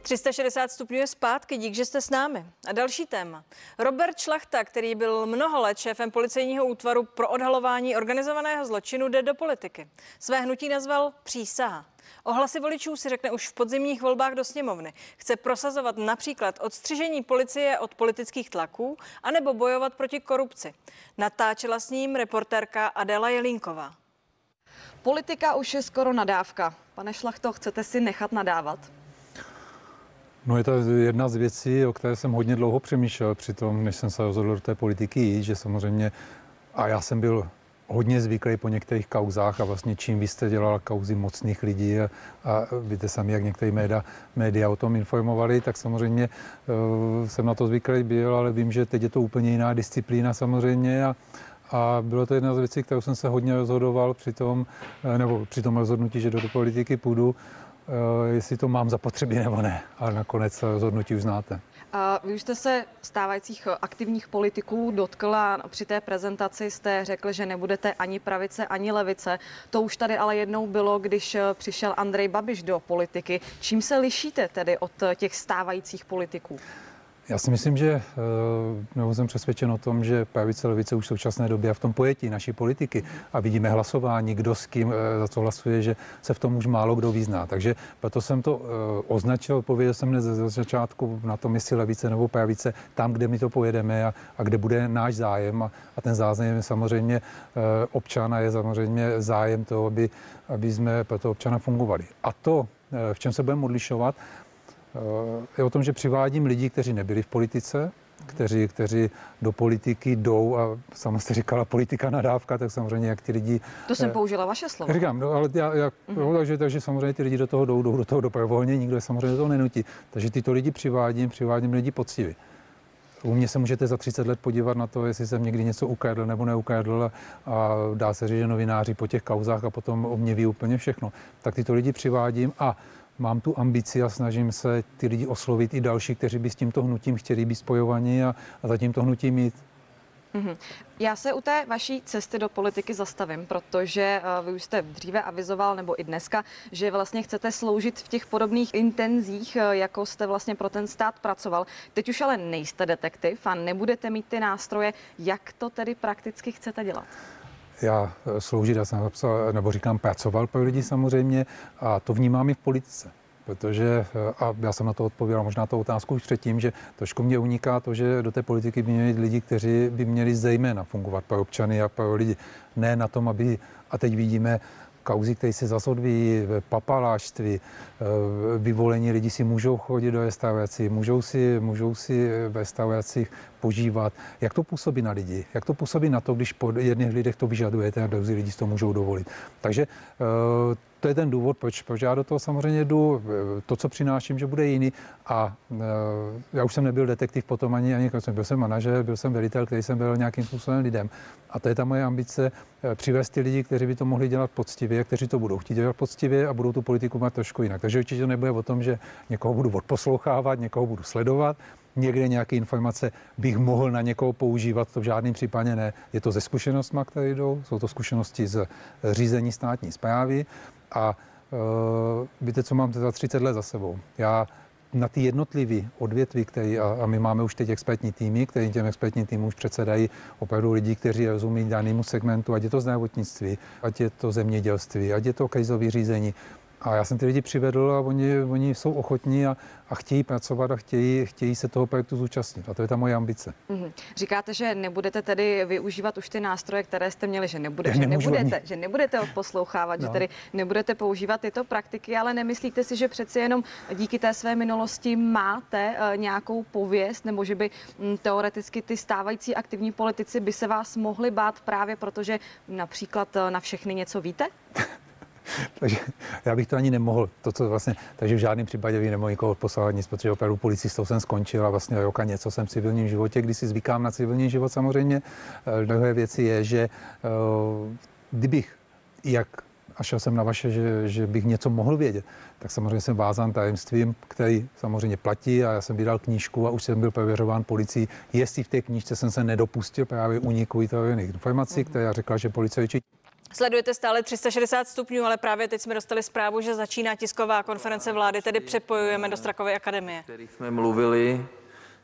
360 stupňů je zpátky, dík, že jste s námi. A další téma. Robert Šlachta, který byl mnoho let šéfem policejního útvaru pro odhalování organizovaného zločinu, jde do politiky. Své hnutí nazval Přísaha. Ohlasy voličů si řekne už v podzimních volbách do sněmovny. Chce prosazovat například odstřižení policie od politických tlaků anebo bojovat proti korupci. Natáčela s ním reportérka Adela Jelínková. Politika už je skoro nadávka. Pane Šlachto, chcete si nechat nadávat? No je to jedna z věcí, o které jsem hodně dlouho přemýšlel při tom, než jsem se rozhodl do té politiky jít, že samozřejmě, a já jsem byl hodně zvyklý po některých kauzách a vlastně čím vy jste dělal kauzy mocných lidí a, a víte sami, jak některé média, média o tom informovali, tak samozřejmě uh, jsem na to zvyklý byl, ale vím, že teď je to úplně jiná disciplína samozřejmě a, a bylo to jedna z věcí, kterou jsem se hodně rozhodoval při tom, nebo při tom rozhodnutí, že do politiky půjdu, jestli to mám zapotřebí nebo ne. Ale nakonec rozhodnutí už znáte. A vy už jste se stávajících aktivních politiků dotkla. Při té prezentaci jste řekl, že nebudete ani pravice, ani levice. To už tady ale jednou bylo, když přišel Andrej Babiš do politiky. Čím se lišíte tedy od těch stávajících politiků? Já si myslím, že eh, nebo jsem přesvědčen o tom, že pravice levice už v současné době a v tom pojetí naší politiky a vidíme hlasování, kdo s kým eh, za co hlasuje, že se v tom už málo kdo vyzná. Takže proto jsem to eh, označil, pověděl jsem hned ze začátku na tom, jestli levice nebo pravice, tam, kde my to pojedeme a, a kde bude náš zájem. A, a ten zájem je samozřejmě občana, je samozřejmě zájem toho, aby, aby jsme pro toho občana fungovali. A to, v čem se budeme odlišovat, je o tom, že přivádím lidi, kteří nebyli v politice, kteří, kteří do politiky jdou a sama jste říkala politika nadávka, tak samozřejmě jak ty lidi... To jsem použila vaše slovo. Říkám, no, ale já, já, mm-hmm. no, takže, takže samozřejmě ty lidi do toho jdou, jdou do toho dobrovolně, nikdo je samozřejmě do toho nenutí. Takže tyto lidi přivádím, přivádím lidi poctivě. U mě se můžete za 30 let podívat na to, jestli jsem někdy něco ukradl nebo neukradl a dá se říct, že novináři po těch kauzách a potom o mě ví úplně všechno. Tak tyto lidi přivádím a mám tu ambici a snažím se ty lidi oslovit i další, kteří by s tímto hnutím chtěli být spojovaní a, a za tímto hnutím mít. Mm-hmm. Já se u té vaší cesty do politiky zastavím, protože uh, vy už jste dříve avizoval, nebo i dneska, že vlastně chcete sloužit v těch podobných intenzích, uh, jako jste vlastně pro ten stát pracoval. Teď už ale nejste detektiv a nebudete mít ty nástroje. Jak to tedy prakticky chcete dělat? Já eh, sloužit, já jsem napsal, nebo říkám, pracoval pro lidi samozřejmě a to vnímám i v politice. Protože, eh, a já jsem na to odpověděl možná to otázku už předtím, že trošku mě uniká to, že do té politiky by měli lidi, kteří by měli zejména fungovat pro občany a pro lidi. Ne na tom, aby, a teď vidíme, kauzy, které se zase odvíjí, eh, vyvolení lidi si můžou chodit do restaurací, můžou si, můžou si v restauracích požívat. Jak to působí na lidi? Jak to působí na to, když po jedných lidech to vyžadujete a druzí lidi si to můžou dovolit? Takže eh, to je ten důvod, proč, proč já do toho samozřejmě jdu. To, co přináším, že bude jiný. A e, já už jsem nebyl detektiv potom ani, ani byl jsem manažer, byl jsem velitel, který jsem byl nějakým způsobem lidem. A to je ta moje ambice, přivést ty lidi, kteří by to mohli dělat poctivě, kteří to budou chtít dělat poctivě a budou tu politiku mít trošku jinak. Takže určitě to nebude o tom, že někoho budu odposlouchávat, někoho budu sledovat, někde nějaké informace bych mohl na někoho používat, to v žádném případě ne. Je to ze zkušenostmi, které jdou, jsou to zkušenosti z řízení státní zprávy a uh, víte, co mám za 30 let za sebou. Já na ty jednotlivé odvětví, který, a, a my máme už teď expertní týmy, který těm expertním týmům už předsedají opravdu lidi, kteří rozumí danému segmentu, ať je to zdravotnictví, ať je to zemědělství, ať je to krizové řízení. A já jsem ty lidi přivedl a oni, oni jsou ochotní a, a chtějí pracovat a chtějí, chtějí se toho projektu zúčastnit. A to je ta moje ambice. Mm-hmm. Říkáte, že nebudete tedy využívat už ty nástroje, které jste měli, že, nebude, že nebudete, že nebudete poslouchávat, no. že tedy nebudete používat tyto praktiky, ale nemyslíte si, že přeci jenom díky té své minulosti máte uh, nějakou pověst, nebo že by um, teoreticky ty stávající aktivní politici by se vás mohli bát právě protože například uh, na všechny něco víte? takže já bych to ani nemohl, to, co vlastně, takže v žádném případě bych nemohl nikoho poslávat nic, protože opravdu policistou jsem skončil a vlastně roka něco jsem v civilním životě, když si zvykám na civilní život samozřejmě. Eh, druhé věci je, že eh, kdybych, jak a šel jsem na vaše, že, že bych něco mohl vědět, tak samozřejmě jsem vázán tajemstvím, který samozřejmě platí a já jsem vydal knížku a už jsem byl prověřován policií, jestli v té knížce jsem se nedopustil právě uniku informací, mhm. která řekla, že policie Sledujete stále 360 stupňů, ale právě teď jsme dostali zprávu, že začíná tisková konference vlády, tedy přepojujeme do Strakové akademie. Kterých jsme mluvili,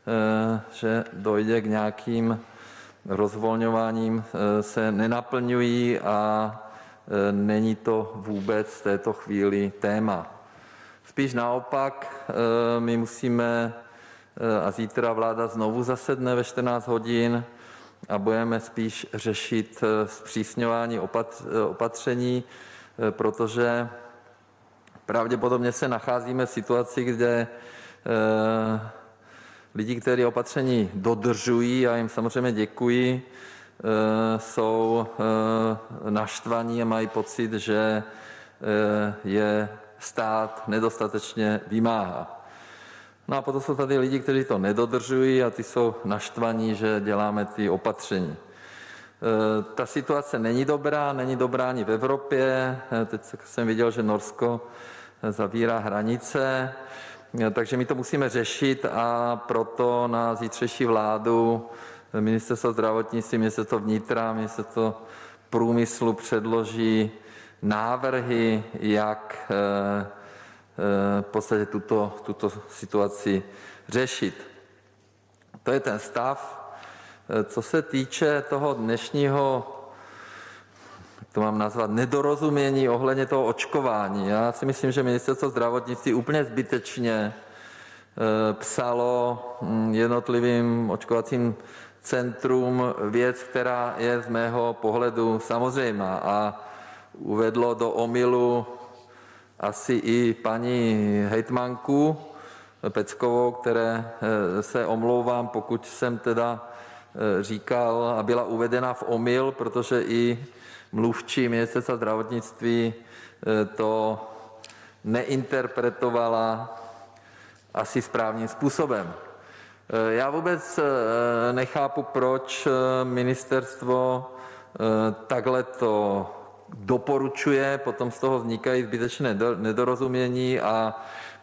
eh, že dojde k nějakým rozvolňováním, eh, se nenaplňují a eh, není to vůbec v této chvíli téma. Spíš naopak, my musíme, a zítra vláda znovu zasedne ve 14 hodin, a budeme spíš řešit eh, zpřísňování eh, opatření, eh, protože pravděpodobně se nacházíme v situaci, kde lidi, kteří opatření dodržují, a jim samozřejmě děkuji, jsou naštvaní a mají pocit, že je stát nedostatečně vymáhá. No a potom jsou tady lidi, kteří to nedodržují a ty jsou naštvaní, že děláme ty opatření. Ta situace není dobrá, není dobrá ani v Evropě. Teď jsem viděl, že Norsko zavírá hranice, takže my to musíme řešit a proto na zítřejší vládu Ministerstvo zdravotnictví, Ministerstvo vnitra, Ministerstvo průmyslu předloží návrhy, jak v podstatě tuto, tuto situaci řešit. To je ten stav. Co se týče toho dnešního, to mám nazvat, nedorozumění ohledně toho očkování. Já si myslím, že Ministerstvo zdravotnictví úplně zbytečně psalo jednotlivým očkovacím centrům věc, která je z mého pohledu samozřejmá a uvedlo do omylu asi i paní hejtmanku Peckovou, které se omlouvám, pokud jsem teda říkal a byla uvedena v omyl, protože i mluvčí Ministerstva zdravotnictví to neinterpretovala asi správným způsobem. Já vůbec nechápu, proč ministerstvo takhle to doporučuje, potom z toho vznikají zbytečné nedorozumění a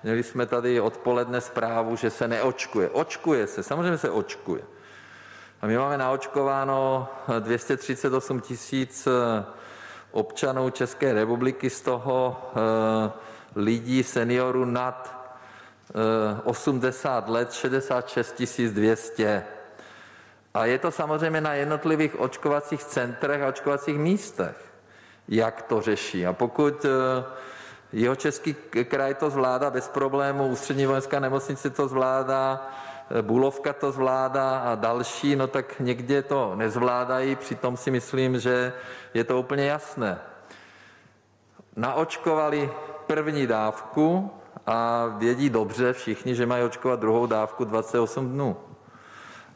měli jsme tady odpoledne zprávu, že se neočkuje. Očkuje se, samozřejmě se očkuje. A my máme naočkováno 238 tisíc občanů České republiky, z toho lidí, seniorů nad 80 let 66 200. A je to samozřejmě na jednotlivých očkovacích centrech a očkovacích místech, jak to řeší. A pokud Jihočeský kraj to zvládá bez problémů, Ústřední vojenská nemocnice to zvládá, Bulovka to zvládá a další, no tak někde to nezvládají, přitom si myslím, že je to úplně jasné. Naočkovali první dávku a vědí dobře všichni, že mají očkovat druhou dávku 28 dnů.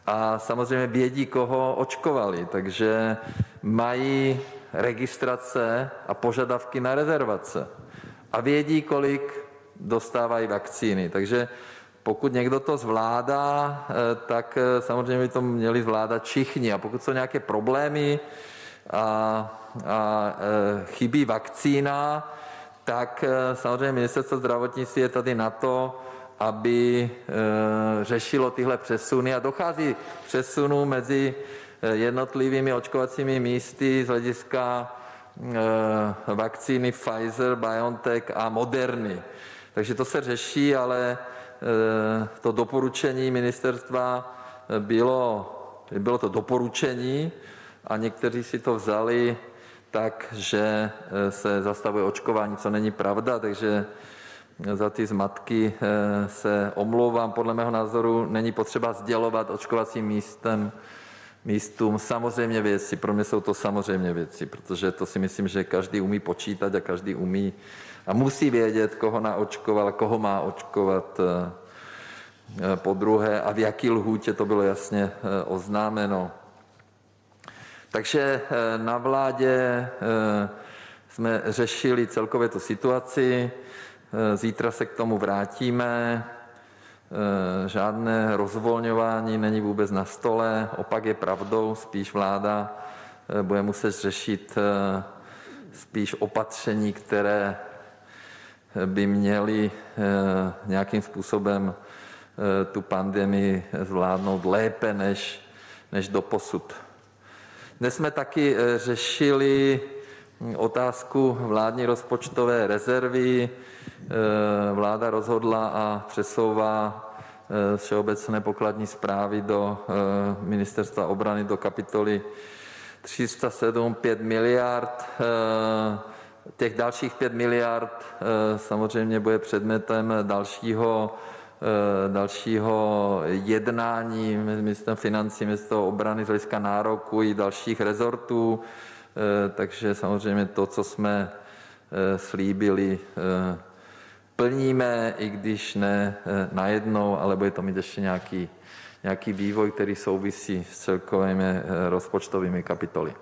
A samozřejmě vědí, koho očkovali, takže mají registrace a požadavky na rezervace a vědí, kolik dostávají vakcíny. Takže pokud někdo to zvládá, tak samozřejmě by to měli zvládat všichni. A pokud jsou nějaké problémy a, a chybí vakcína, tak samozřejmě Ministerstvo zdravotnictví je tady na to, aby řešilo tyhle přesuny a dochází přesunu mezi jednotlivými očkovacími místy z hlediska vakcíny Pfizer, BioNTech a Moderny. Takže to se řeší, ale to doporučení ministerstva bylo, bylo to doporučení a někteří si to vzali tak, že se zastavuje očkování, co není pravda, takže za ty zmatky se omlouvám. Podle mého názoru není potřeba sdělovat očkovacím místem, místům samozřejmě věci. Pro mě jsou to samozřejmě věci, protože to si myslím, že každý umí počítat a každý umí a musí vědět, koho naočkoval, koho má očkovat po druhé a v jaký lhůtě to bylo jasně oznámeno. Takže na vládě jsme řešili celkově tu situaci, zítra se k tomu vrátíme. Žádné rozvolňování není vůbec na stole, opak je pravdou, spíš vláda bude muset řešit spíš opatření, které by měly nějakým způsobem tu pandemii zvládnout lépe než, než doposud. Dnes jsme taky řešili otázku vládní rozpočtové rezervy. Vláda rozhodla a přesouvá z Všeobecné pokladní správy do Ministerstva obrany do kapitoly 307 5 miliard. Těch dalších 5 miliard samozřejmě bude předmětem dalšího, dalšího jednání mezi ministrem financí, ministerstvem obrany z hlediska nároku i dalších rezortů. Takže samozřejmě to, co jsme slíbili, plníme, i když ne najednou, ale bude to mít ještě nějaký, nějaký vývoj, který souvisí s celkovými eh, rozpočtovými kapitoly.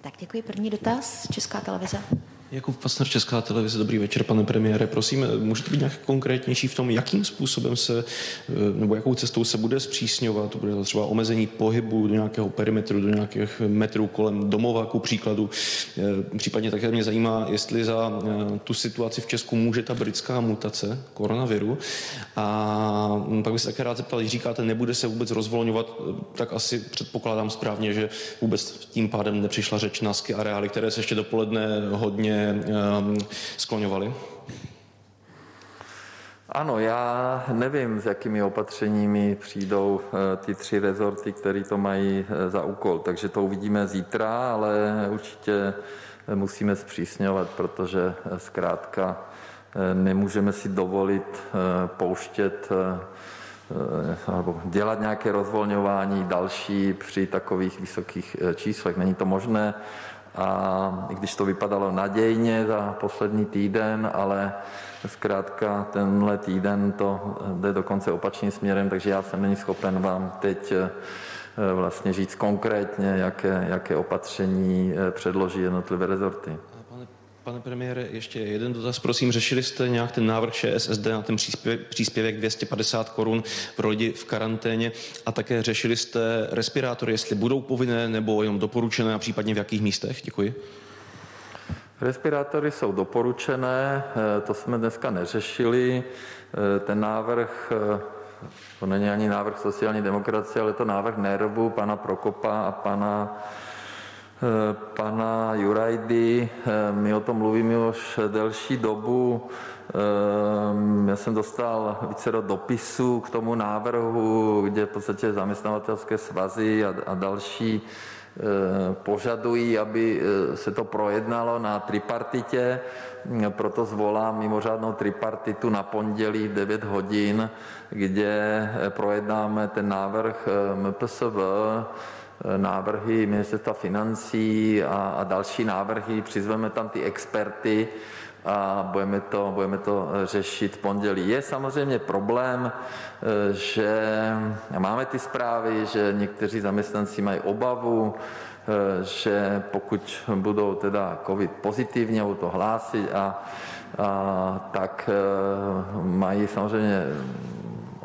Tak děkuji. První dotaz, Česká televize. Jakub Pasner, Česká televize, dobrý večer, pane premiére. Prosím, můžete být nějak konkrétnější v tom, jakým způsobem se, eh, nebo jakou cestou se bude zpřísňovat? Bude to třeba omezení pohybu do nějakého perimetru, do nějakých metrů kolem domova, ku příkladu. Eh, případně také mě zajímá, jestli za eh, tu situaci v Česku může ta britská mutace koronaviru. A pak bych se také rád zeptal, když říkáte, nebude se vůbec rozvolňovat, tak asi předpokládám správně, že vůbec tím pádem nepřišla řeč na areály, které se ještě dopoledne hodně um, skloňovali? Ano, já nevím, s jakými opatřeními přijdou eh, ty tři rezorty, které to mají eh, za úkol, takže to uvidíme zítra, ale určitě musíme zpřísňovat, protože eh, zkrátka nemůžeme si dovolit pouštět nebo dělat nějaké rozvolňování další při takových vysokých číslech. Není to možné a i když to vypadalo nadějně za poslední týden, ale zkrátka tenhle týden to jde dokonce opačným směrem, takže já jsem není schopen vám teď eh, vlastně říct konkrétně, jaké, jaké opatření eh, předloží jednotlivé rezorty. Pane premiére, ještě jeden dotaz, prosím. Řešili jste nějak ten návrh ČSSD na ten příspěvek 250 korun pro lidi v karanténě a také řešili jste respirátory, jestli budou povinné nebo jenom doporučené a případně v jakých místech? Děkuji. Respirátory jsou doporučené, eh, to jsme dneska neřešili. Eh, ten návrh, eh, to není ani návrh sociální demokracie, ale to návrh NERVu, pana Prokopa a pana pana Jurajdy. Eh, my o tom mluvíme už delší dobu. Eh, já jsem dostal více dopisů k tomu návrhu, kde v podstatě zaměstnavatelské svazy a, a další požadují, aby se to projednalo na tripartitě, proto zvolám mimořádnou tripartitu na pondělí v 9 hodin, kde projednáme ten návrh MPSV, návrhy ministerstva financí a, a další návrhy, přizveme tam ty experty a budeme to, budeme to řešit v pondělí. Je samozřejmě problém, eh, že máme ty zprávy, že někteří zaměstnanci mají obavu, eh, že pokud budou teda covid pozitivně, budou to hlásit a, a tak eh, mají samozřejmě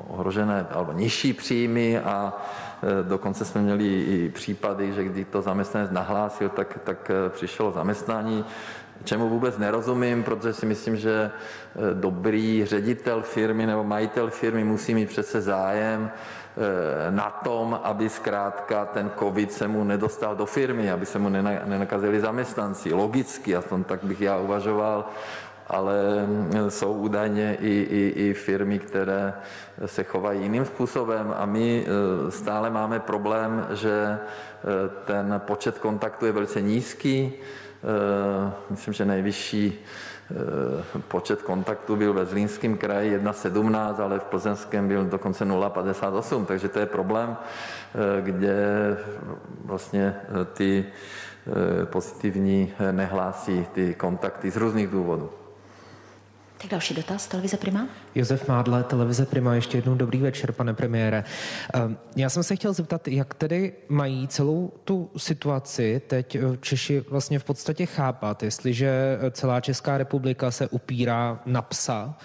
ohrožené alebo nižší příjmy a Eh, dokonce jsme měli i případy, že když to zaměstnanec nahlásil, tak, tak eh, přišlo zaměstnání, čemu vůbec nerozumím, protože si myslím, že eh, dobrý ředitel firmy nebo majitel firmy musí mít přece zájem na tom, aby zkrátka ten covid se mu nedostal do firmy, aby se mu nenakazili zaměstnanci. Logicky, aspoň tak bych já uvažoval, ale mm, jsou údajně i, i, i firmy, které se chovají jiným způsobem a my e, stále máme problém, že e, ten počet kontaktů je velice nízký. E, myslím, že nejvyšší počet kontaktů byl ve Zlínském kraji 1,17, ale v Plzeňském byl dokonce 0,58, takže to je problém, kde vlastně ty pozitivní nehlásí ty kontakty z různých důvodů. Tak další dotaz, televize Prima. Josef Mádle, televize Prima, ještě jednou dobrý večer, pane premiére. Ehm, já jsem se chtěl zeptat, jak tedy mají celou tu situaci teď eh, Češi vlastně v podstatě chápat, jestliže celá Česká republika se upírá na psa,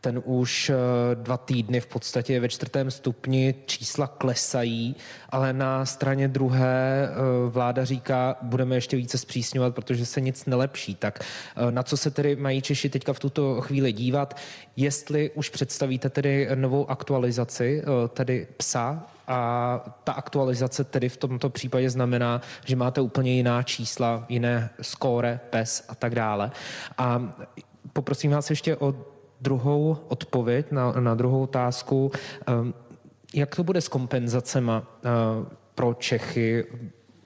ten už eh, dva týdny v podstatě ve čtvrtém stupni, čísla klesají, ale na straně druhé eh, vláda říká, budeme ještě více zpřísňovat, protože se nic nelepší. Tak eh, na co se tedy mají Češi teďka v tuto chvíli dívat? Jestli už představíte tedy novou aktualizaci, tedy psa, a ta aktualizace tedy v tomto případě znamená, že máte úplně jiná čísla, jiné skóre, PES a tak dále. A poprosím vás ještě o druhou odpověď na, na druhou otázku. Ehm, jak to bude s kompenzacema eh, pro Čechy?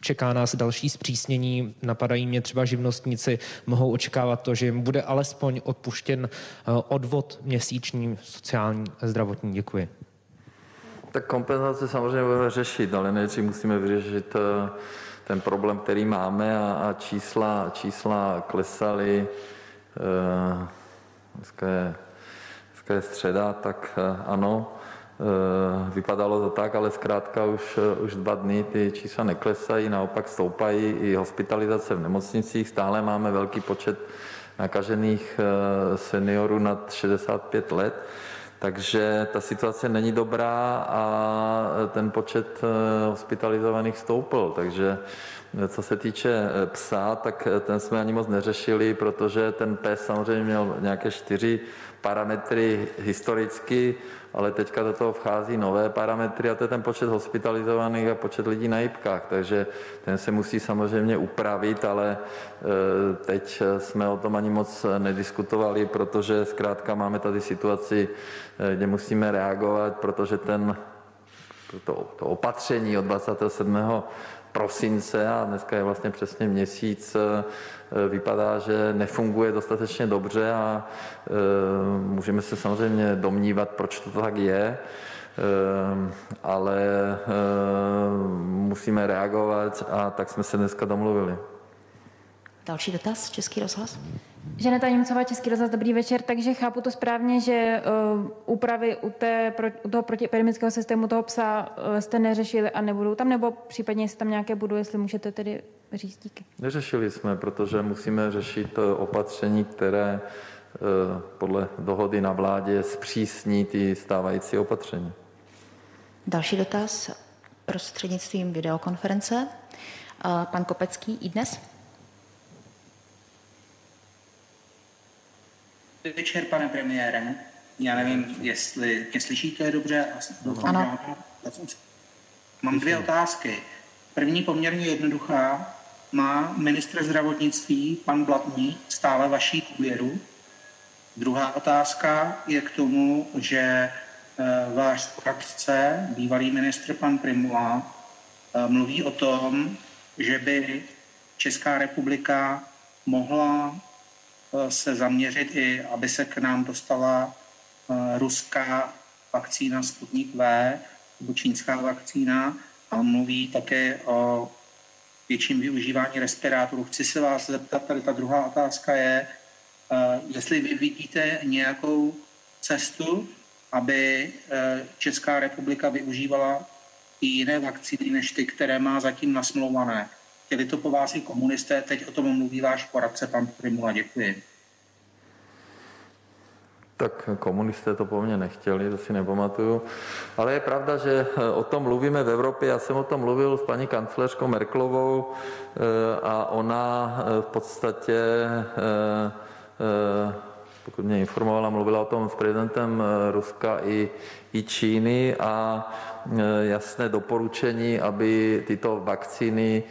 Čeká nás další zpřísnění, napadají mě třeba živnostníci, mohou očekávat to, že jim bude alespoň odpuštěn eh, odvod měsíční sociální zdravotní. Děkuji. Tak kompenzace samozřejmě budeme řešit, ale nejdřív musíme vyřešit eh, ten problém, který máme a, a čísla, čísla klesaly. Dneska je dneska je středa, tak eh, ano, Vypadalo to tak, ale zkrátka už, už dva dny ty čísla neklesají, naopak stoupají i hospitalizace v nemocnicích. Stále máme velký počet nakažených seniorů nad 65 let. Takže ta situace není dobrá a ten počet hospitalizovaných stoupl. Takže co se týče psa, tak ten jsme ani moc neřešili, protože ten pes samozřejmě měl nějaké čtyři parametry historicky, ale teďka do toho vchází nové parametry a to je ten počet hospitalizovaných a počet lidí na jibkách. Takže ten se musí samozřejmě upravit, ale teď jsme o tom ani moc nediskutovali, protože zkrátka máme tady situaci, kde musíme reagovat, protože ten, to, to opatření od 27 prosince a dneska je vlastně přesně měsíc, vypadá, že nefunguje dostatečně dobře a můžeme se samozřejmě domnívat, proč to tak je, ale musíme reagovat a tak jsme se dneska domluvili. Další dotaz, Český rozhlas. Žaneta Němcová, Český rozhlas, dobrý večer. Takže chápu to správně, že uh, úpravy u, té, pro, u toho protiepidemického systému toho psa uh, jste neřešili a nebudou tam, nebo případně jestli tam nějaké budou, jestli můžete tedy říct díky. Neřešili jsme, protože musíme řešit opatření, které uh, podle dohody na vládě zpřísní ty stávající opatření. Další dotaz prostřednictvím videokonference. Uh, pan Kopecký i dnes. Večer, pane premiére. Já nevím, jestli mě slyšíte dobře. Doufám, ano. Mám dvě otázky. První poměrně jednoduchá. Má ministr zdravotnictví, pan Blatný, stále vaší důvěru? Druhá otázka je k tomu, že váš poradce, bývalý ministr pan Primula, mluví o tom, že by Česká republika mohla se zaměřit i, aby se k nám dostala ruská vakcína Sputnik V nebo čínská vakcína a mluví také o větším využívání respirátorů. Chci se vás zeptat, tady ta druhá otázka je, jestli vy vidíte nějakou cestu, aby Česká republika využívala i jiné vakcíny než ty, které má zatím nasmlouvané. Chtěli to po vás i komunisté, teď o tom mluví váš poradce, pan Primula. Děkuji. Tak komunisté to po mně nechtěli, to si nepamatuju. Ale je pravda, že o tom mluvíme v Evropě. Já jsem o tom mluvil s paní kancléřkou Merklovou a ona v podstatě, pokud mě informovala, mluvila o tom s prezidentem Ruska i, i Číny a jasné doporučení, aby tyto vakcíny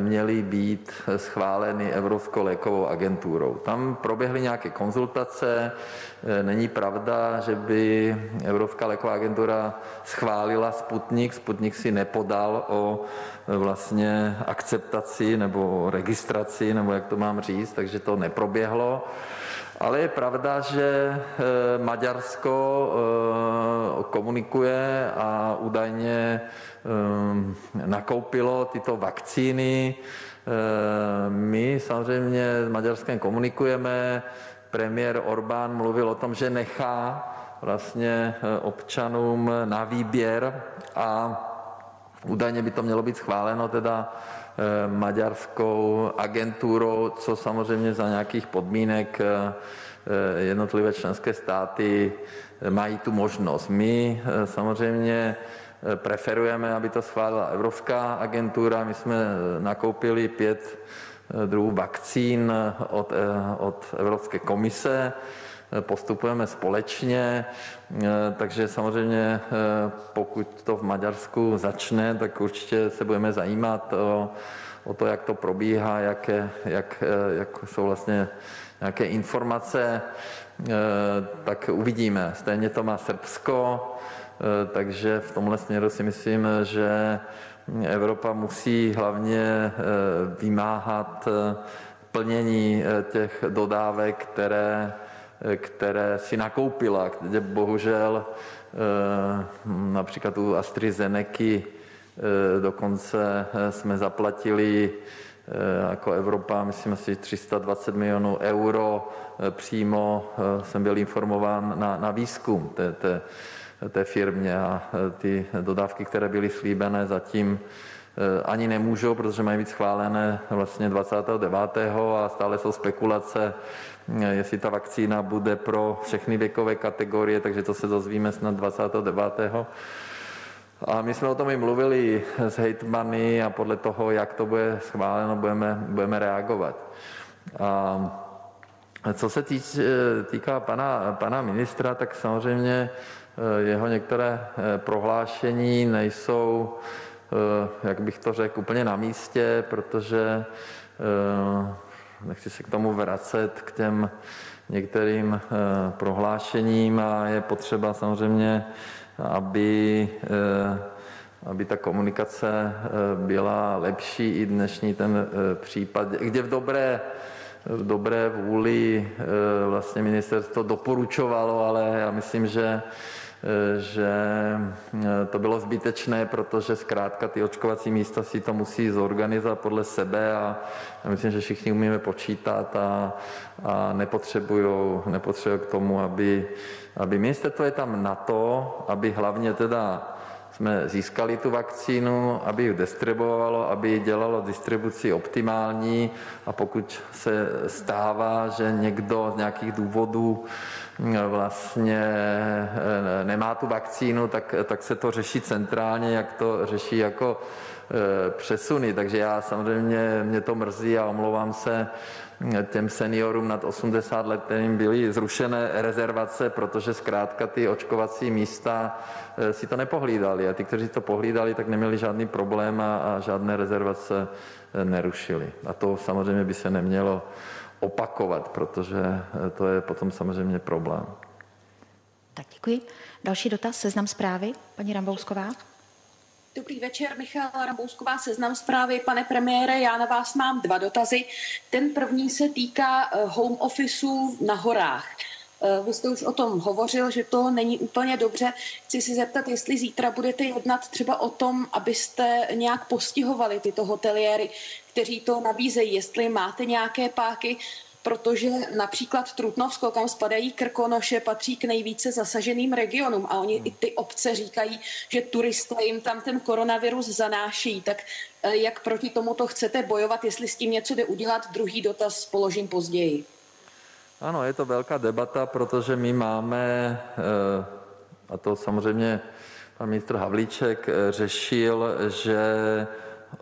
měly být schváleny Evropskou lékovou agenturou. Tam proběhly nějaké konzultace. Není pravda, že by Evropská léková agentura schválila Sputnik. Sputnik si nepodal o vlastně akceptaci nebo registraci, nebo jak to mám říct, takže to neproběhlo. Ale je pravda, že Maďarsko komunikuje a údajně nakoupilo tyto vakcíny. My samozřejmě s Maďarskem komunikujeme. Premiér Orbán mluvil o tom, že nechá vlastně občanům na výběr a údajně by to mělo být schváleno teda maďarskou agenturou, co samozřejmě za nějakých podmínek jednotlivé členské státy mají tu možnost. My samozřejmě preferujeme, aby to schválila Evropská agentura. My jsme nakoupili pět druhů vakcín od, od Evropské komise, postupujeme společně, takže samozřejmě pokud to v Maďarsku začne, tak určitě se budeme zajímat o, o to, jak to probíhá, jak, jak, jak jsou vlastně nějaké informace, tak uvidíme. Stejně to má Srbsko, takže v tomhle směru si myslím, že Evropa musí hlavně vymáhat plnění těch dodávek, které, které si nakoupila, kde bohužel například u AstraZeneca dokonce jsme zaplatili jako Evropa, myslím asi 320 milionů euro přímo, jsem byl informován na, na výzkum té, té té firmě a ty dodávky, které byly slíbené, zatím ani nemůžou, protože mají být schválené vlastně 29. a stále jsou spekulace, jestli ta vakcína bude pro všechny věkové kategorie, takže to se dozvíme snad 29. A my jsme o tom i mluvili s hejtmany a podle toho, jak to bude schváleno, budeme, budeme reagovat. A co se týč, týká pana, pana ministra, tak samozřejmě jeho některé prohlášení nejsou, jak bych to řekl, úplně na místě, protože nechci se k tomu vracet, k těm některým prohlášením a je potřeba samozřejmě aby, eh, aby ta komunikace eh, byla lepší i dnešní ten eh, případ, kde v dobré, v dobré vůli vlastně ministerstvo doporučovalo, ale já myslím, že že to bylo zbytečné, protože zkrátka ty očkovací místa si to musí zorganizovat podle sebe a já myslím, že všichni umíme počítat a, a nepotřebují k tomu, aby aby ministerstvo je tam na to, aby hlavně teda jsme získali tu vakcínu, aby ji distribuovalo, aby ji dělalo distribuci optimální. A pokud se stává, že někdo z nějakých důvodů vlastně eh, nemá tu vakcínu, tak, tak se to řeší centrálně, jak to řeší jako eh, přesuny. Takže já samozřejmě, mě to mrzí a omlouvám se těm seniorům nad 80 let, kterým byly zrušené rezervace, protože zkrátka ty očkovací místa eh, si to nepohlídali. A ty, kteří to pohlídali, tak neměli žádný problém a, a žádné rezervace eh, nerušili. A to samozřejmě by se nemělo opakovat, protože eh, to je potom samozřejmě problém. Tak děkuji. Další dotaz, seznam zprávy, paní Rambousková. Dobrý večer, Michal Rambousková, seznam zprávy. Pane premiére, já na vás mám dva dotazy. Ten první se týká eh, home officeu na horách. Eh, vy jste už o tom hovořil, že to není úplně dobře. Chci si zeptat, jestli zítra budete jednat třeba o tom, abyste nějak postihovali tyto hoteliéry, kteří to nabízejí, jestli máte nějaké páky, protože například Trutnovsko, kam spadají Krkonoše, patří k nejvíce zasaženým regionům a oni i ty obce říkají, že turisté jim tam ten koronavirus zanáší. Tak eh, jak proti tomuto chcete bojovat, jestli s tím něco jde udělat? Druhý dotaz položím později. Ano, je to velká debata, protože my máme, eh, a to samozřejmě pan ministr Havlíček eh, řešil, že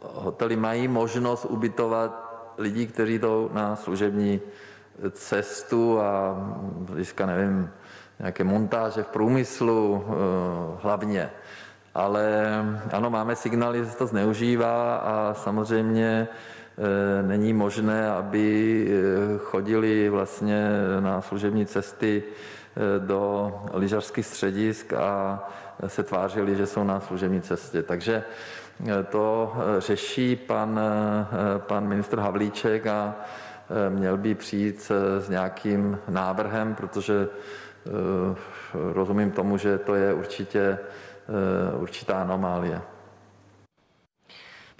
hotely mají možnost ubytovat lidí, kteří jdou na služební cestu a blízka, nevím, nějaké montáže v průmyslu eh, hlavně. Ale ano, máme signály, že se to zneužívá a samozřejmě není možné, aby eh, chodili vlastně na služební cesty do lyžařských středisk a se tvářili, že jsou na služební cestě. Takže to řeší pan, pan ministr Havlíček a měl by přijít s nějakým návrhem, protože rozumím tomu, že to je určitě určitá anomálie.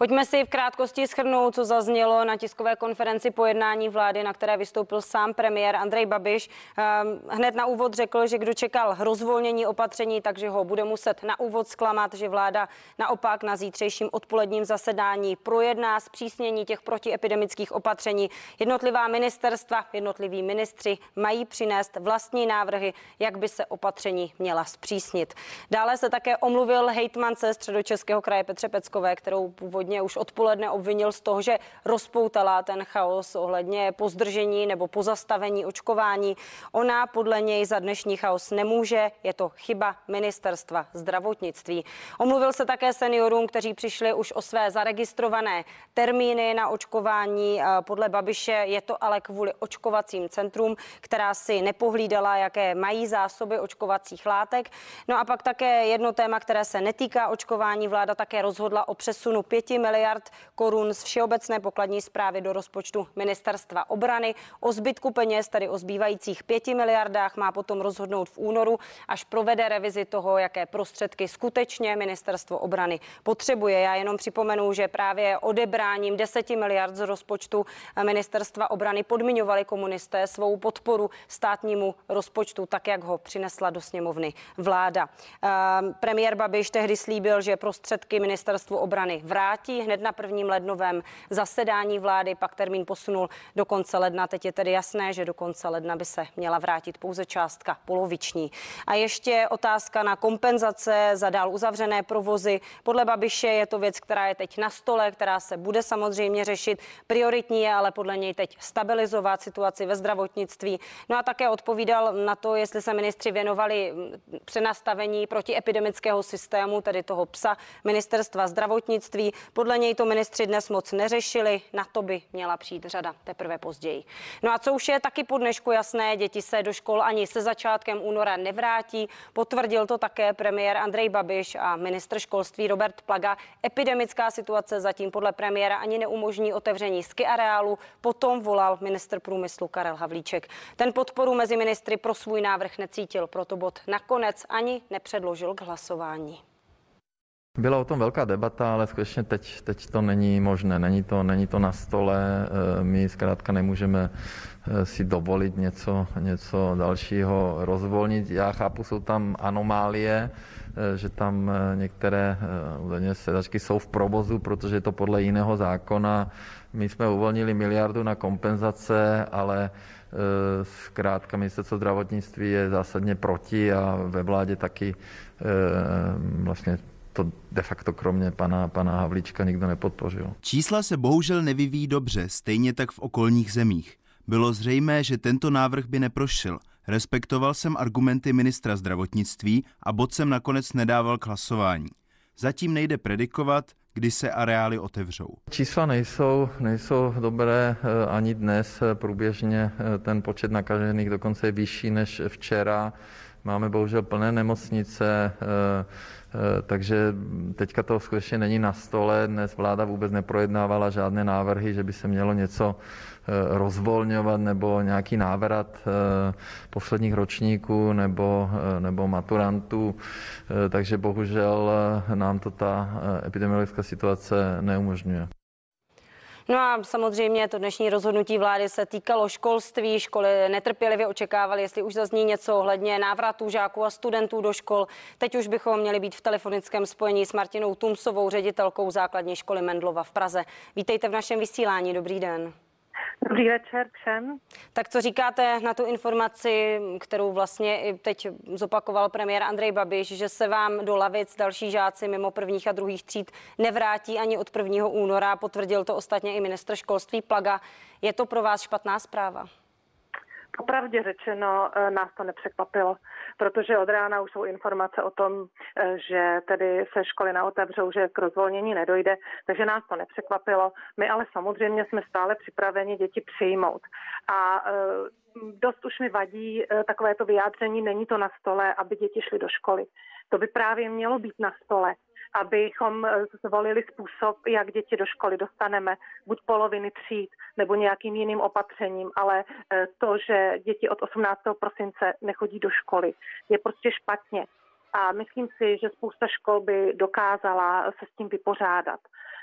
Pojďme si v krátkosti schrnout, co zaznělo na tiskové konferenci po jednání vlády, na které vystoupil sám premiér Andrej Babiš. Ehm, hned na úvod řekl, že kdo čekal rozvolnění opatření, takže ho bude muset na úvod zklamat, že vláda naopak na zítřejším odpoledním zasedání projedná zpřísnění těch protiepidemických opatření. Jednotlivá ministerstva, jednotliví ministři mají přinést vlastní návrhy, jak by se opatření měla zpřísnit. Dále se také omluvil hejtmance středočeského kraje Petře Peckové, kterou původně vlastně už odpoledne obvinil z toho, že rozpoutala ten chaos ohledně pozdržení nebo pozastavení očkování. Ona podle něj za dnešní chaos nemůže, je to chyba ministerstva zdravotnictví. Omluvil se také seniorům, kteří přišli už o své zaregistrované termíny na očkování. Podle Babiše je to ale kvůli očkovacím centrum, která si nepohlídala, jaké mají zásoby očkovacích látek. No a pak také jedno téma, které se netýká očkování. Vláda také rozhodla o přesunu 5 miliard korun z všeobecné pokladní zprávy do rozpočtu ministerstva obrany. O zbytku peněz, tedy o zbývajících 5 miliardách, má potom rozhodnout v únoru, až provede revizi toho, jaké prostředky skutečně ministerstvo obrany potřebuje. Já jenom připomenu, že právě odebráním 10 miliard z rozpočtu ministerstva obrany podmiňovali komunisté svou podporu státnímu rozpočtu, tak jak ho přinesla do sněmovny vláda. Ehm, premiér Babiš tehdy slíbil, že prostředky ministerstvu obrany vrátí hned na prvním lednovém zasedání vlády, pak termín posunul do konce ledna. Teď je tedy jasné, že do konce ledna by se měla vrátit pouze částka poloviční. A ještě otázka na kompenzace za dál uzavřené provozy. Podle Babiše je to věc, která je teď na stole, která se bude samozřejmě řešit. Prioritní je ale podle něj teď stabilizovat situaci ve zdravotnictví. No a také odpovídal na to, jestli se ministři věnovali přenastavení protiepidemického systému, tedy toho psa ministerstva zdravotnictví. Podle něj to ministři dnes moc neřešili, na to by měla přijít řada teprve později. No a co už je taky po dnešku jasné, děti se do škol ani se začátkem února nevrátí. Potvrdil to také premiér Andrej Babiš a ministr školství Robert Plaga. Epidemická situace zatím podle premiéra ani neumožní otevření ski areálu. Potom volal ministr průmyslu Karel Havlíček. Ten podporu mezi ministry pro svůj návrh necítil, proto bod nakonec ani nepředložil k hlasování. Byla o tom velká debata, ale skutečně teď, teď to není možné, není to, není to na stole, eh, my zkrátka nemůžeme eh, si dovolit něco, něco dalšího rozvolnit. Já chápu, jsou tam anomálie, eh, že tam některé údajně sedačky jsou v provozu, protože je to podle jiného zákona. My jsme uvolnili miliardu na kompenzace, ale zkrátka ministerstvo zdravotnictví je zásadně proti a ve vládě taky vlastně to de facto kromě pana, pana Havlíčka nikdo nepodpořil. Čísla se bohužel nevyvíjí dobře, stejně tak v okolních zemích. Bylo zřejmé, že tento návrh by neprošel. Respektoval jsem argumenty ministra zdravotnictví a bod jsem nakonec nedával k hlasování. Zatím nejde predikovat, kdy se areály otevřou. Čísla nejsou, nejsou dobré eh, ani dnes. Průběžně eh, ten počet nakažených dokonce je vyšší než včera. Máme bohužel plné nemocnice, eh, takže teďka to skutečně není na stole. Dnes vláda vůbec neprojednávala žádné návrhy, že by se mělo něco eh, rozvolňovat nebo nějaký návrat eh, posledních ročníků nebo, nebo maturantů. Takže bohužel nám to ta epidemiologická situace neumožňuje. No a samozřejmě to dnešní rozhodnutí vlády se týkalo školství. Školy netrpělivě očekávaly, jestli už zazní něco ohledně návratu žáků a studentů do škol. Teď už bychom měli být v telefonickém spojení s Martinou Tumsovou, ředitelkou základní školy Mendlova v Praze. Vítejte v našem vysílání. Dobrý den. Dobrý večer všem. Tak co říkáte na tu informaci, kterou vlastně i teď zopakoval premiér Andrej Babiš, že se vám do lavic další žáci mimo prvních a druhých tříd nevrátí ani od 1. února. Potvrdil to ostatně i ministr školství Plaga. Je to pro vás špatná zpráva? Popravdě řečeno, eh, nás to nepřekvapilo, protože od rána už jsou informace o tom, eh, že tedy se školy neotevřou, že k rozvolnění nedojde, takže nás to nepřekvapilo. My ale samozřejmě jsme stále připraveni děti přijmout. A eh, dost už mi vadí takovéto vyjádření, není to na stole, aby děti šly do školy. To by právě mělo být na stole abychom eh, zvolili způsob, jak děti do školy dostaneme, buď poloviny tříd nebo nějakým jiným opatřením, ale eh, to, že děti od 18. prosince nechodí do školy, je prostě špatně. A myslím si, že spousta škol by dokázala se s tím vypořádat.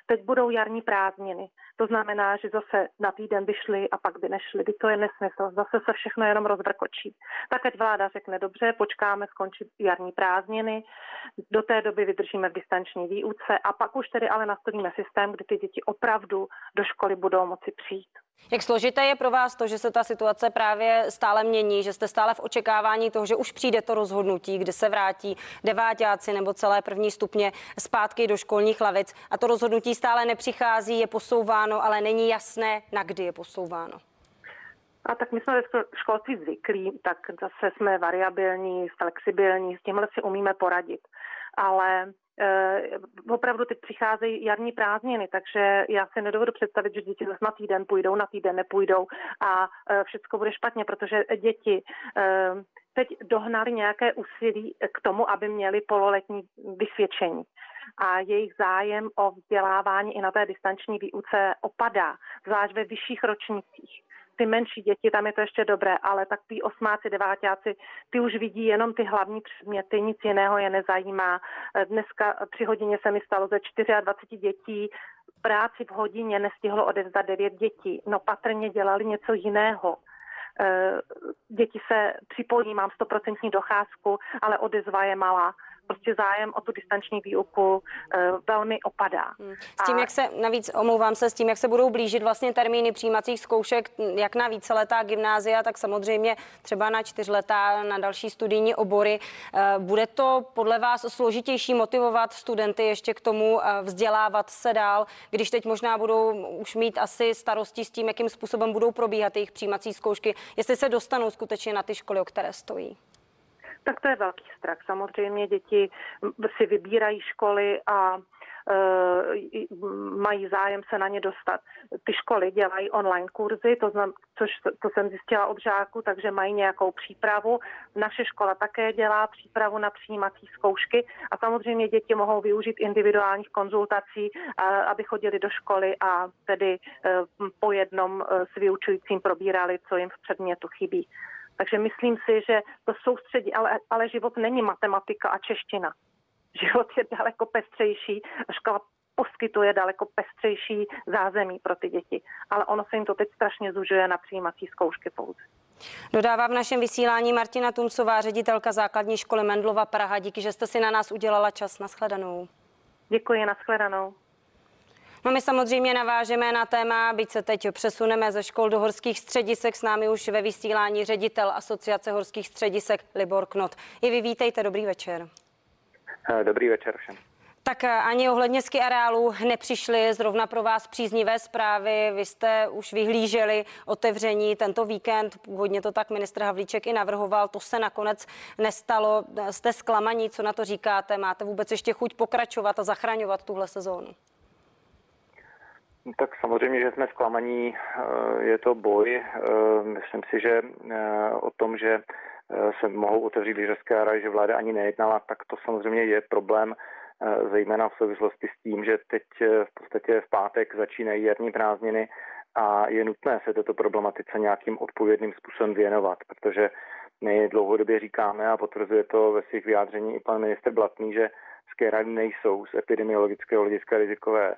Teď budou jarní prázdniny. To znamená, že zase na týden by šli a pak by nešli. By to je nesmysl. Zase se všechno jenom rozvrkočí. Tak ať vláda řekne dobře, počkáme skončit jarní prázdniny, do té doby vydržíme v distanční výuce a pak už tedy ale nastavíme systém, kdy ty děti opravdu do školy budou moci přijít. Jak složité je pro vás to, že se ta situace právě stále mění, že jste stále v očekávání toho, že už přijde to rozhodnutí, kdy se vrátí devátáci nebo celé první stupně zpátky do školních lavic a to rozhodnutí stále nepřichází, je posouváno, ale není jasné, na kdy je posouváno. A tak my jsme ve školství zvyklí, tak zase jsme variabilní, flexibilní, s tímhle si umíme poradit. Ale opravdu teď přicházejí jarní prázdniny, takže já si nedovedu představit, že děti zase na týden půjdou, na týden nepůjdou a eh, všechno bude špatně, protože děti eh, teď dohnali nějaké úsilí k tomu, aby měli pololetní vysvědčení. a jejich zájem o vzdělávání i na té distanční výuce opadá, zvlášť ve vyšších ročnících ty menší děti, tam je to ještě dobré, ale tak ty osmáci, devátáci, ty už vidí jenom ty hlavní předměty, nic jiného je nezajímá. Dneska při hodině se mi stalo ze 24 dětí, práci v hodině nestihlo odevzdat 9 dětí. No patrně dělali něco jiného. Eh, děti se připojí, mám 100% docházku, ale odezva je malá prostě zájem o tu distanční výuku e, velmi opadá. Hmm. S tím, a... jak se, navíc omlouvám se, s tím, jak se budou blížit vlastně termíny přijímacích zkoušek, jak na víceletá gymnázia, tak samozřejmě třeba na čtyřletá, na další studijní obory. E, bude to podle vás složitější motivovat studenty ještě k tomu e, vzdělávat se dál, když teď možná budou už mít asi starosti s tím, jakým způsobem budou probíhat jejich přijímací zkoušky, jestli se dostanou skutečně na ty školy, o které stojí? Tak to je velký strach. Samozřejmě děti si vybírají školy a e, mají zájem se na ně dostat. Ty školy dělají online kurzy, to znam, což to jsem zjistila od žáku, takže mají nějakou přípravu. Naše škola také dělá přípravu na přijímací zkoušky a samozřejmě děti mohou využít individuálních konzultací, aby chodili do školy a tedy e, po jednom e, s vyučujícím probírali, co jim v předmětu chybí. Takže myslím si, že to soustředí, ale, ale život není matematika a čeština. Život je daleko pestřejší a škola poskytuje daleko pestřejší zázemí pro ty děti. Ale ono se jim to teď strašně zužuje na přijímací zkoušky pouze. Dodává v našem vysílání Martina Tumcová, ředitelka základní školy Mendlova Praha. Díky, že jste si na nás udělala čas. Naschledanou. Děkuji, naschledanou. No my samozřejmě navážeme na téma, byť se teď přesuneme ze škol do horských středisek. S námi už ve vysílání ředitel Asociace horských středisek Libor Knot. I vy vítejte, dobrý večer. Eh, dobrý večer všem. Tak eh, ani ohledně ski areálu nepřišly zrovna pro vás příznivé zprávy. Vy jste už vyhlíželi otevření tento víkend. Původně to tak ministr Havlíček i navrhoval. To se nakonec nestalo. Jste zklamaní, co na to říkáte? Máte vůbec ještě chuť pokračovat a zachraňovat tuhle sezónu? Tak samozřejmě, že jsme zklamaní, eh, je to boj. Eh, myslím si, že eh, o tom, že se mohou otevřít lyžařské areály, že vláda ani nejednala, tak to samozřejmě je problém, zejména v souvislosti s tím, že teď v podstatě v pátek začínají jarní prázdniny a je nutné se této problematice nějakým odpovědným způsobem věnovat, protože my dlouhodobě říkáme a potvrzuje to ve svých vyjádření i pan minister Blatný, že skéry nejsou z epidemiologického hlediska rizikové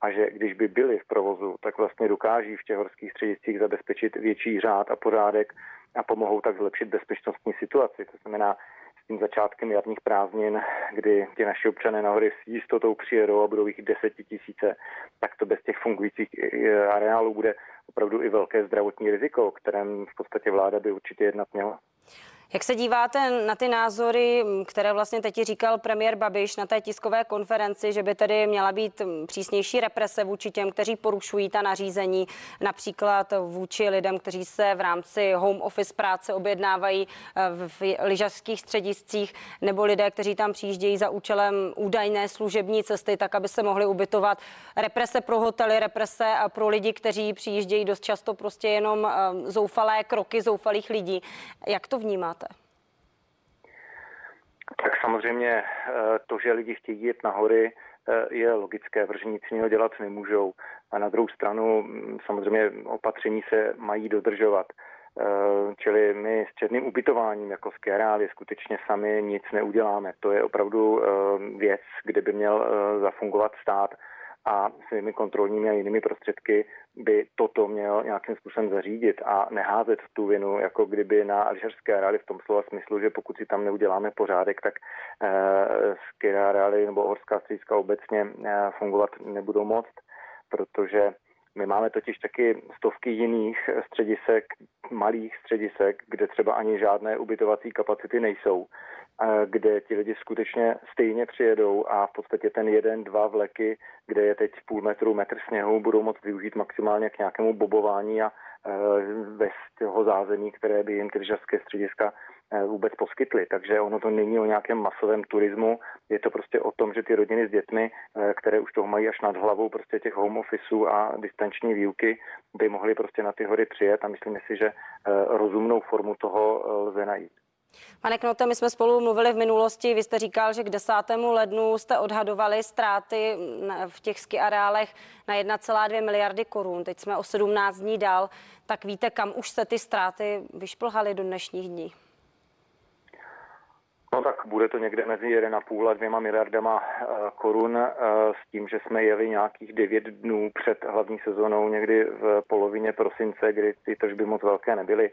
a že když by byli v provozu, tak vlastně dokáží v těch horských střediscích zabezpečit větší řád a pořádek a pomohou tak zlepšit bezpečnostní situaci. To znamená, s tím začátkem jarních prázdnin, kdy ti naši občané na hory s jistotou přijedou a budou jich desetitisíce, tak to bez těch fungujících eh, areálů bude opravdu i velké zdravotní riziko, o kterém v podstatě vláda by určitě jednat měla. Jak se díváte na ty názory, které vlastně teď říkal premiér Babiš na té tiskové konferenci, že by tedy měla být přísnější represe vůči těm, kteří porušují ta nařízení, například vůči lidem, kteří se v rámci home office práce objednávají eh, v lyžařských střediscích, nebo lidé, kteří tam přijíždějí za účelem údajné služební cesty, tak aby se mohli ubytovat. Represe pro hotely, represe a pro lidi, kteří přijíždějí dost často prostě jenom eh, zoufalé kroky zoufalých lidí. Jak to vnímáte? Tak samozřejmě eh, to, že lidi chtějí jít na hory, eh, je logické, protože nic jiného dělat nemůžou. A na druhou stranu mm, samozřejmě opatření se mají dodržovat. Eh, čili my s černým ubytováním jako v Keráli skutečně sami nic neuděláme. To je opravdu věc, kde by měl zafungovat stát a svými kontrolními a jinými prostředky by toto měl nějakým způsobem zařídit a neházet tu vinu, jako kdyby na alžerské areály v tom slova smyslu, že pokud si tam neuděláme pořádek, tak eh, ské areály nebo horská střediska obecně eh, fungovat nebudou moct, protože my máme totiž taky stovky jiných středisek, malých středisek, kde třeba ani žádné ubytovací kapacity nejsou, kde ti lidi skutečně stejně přijedou a v podstatě ten jeden, dva vleky, kde je teď půl metru, metr sněhu, budou moct využít maximálně k nějakému bobování a bez toho zázemí, které by jim ty střediska Eh, vůbec poskytli. Takže ono to není o nějakém masovém turismu, je to prostě o tom, že ty rodiny s dětmi, eh, které už toho mají až nad hlavou prostě těch home officeů a distanční výuky, by mohly prostě na ty hory přijet a myslíme si, že eh, rozumnou formu toho lze najít. Pane Knote, my jsme spolu mluvili v minulosti. Vy jste říkal, že k 10. lednu jste odhadovali ztráty v těch ski areálech na 1,2 miliardy korun. Teď jsme o 17 dní dál. Tak víte, kam už se ty ztráty vyšplhaly do dnešních dní? No tak bude to někde mezi 1,5 a 2 miliardama eh, korun eh, s tím, že jsme jeli nějakých 9 dnů před hlavní sezónou někdy v polovině prosince, kdy ty tržby moc velké nebyly.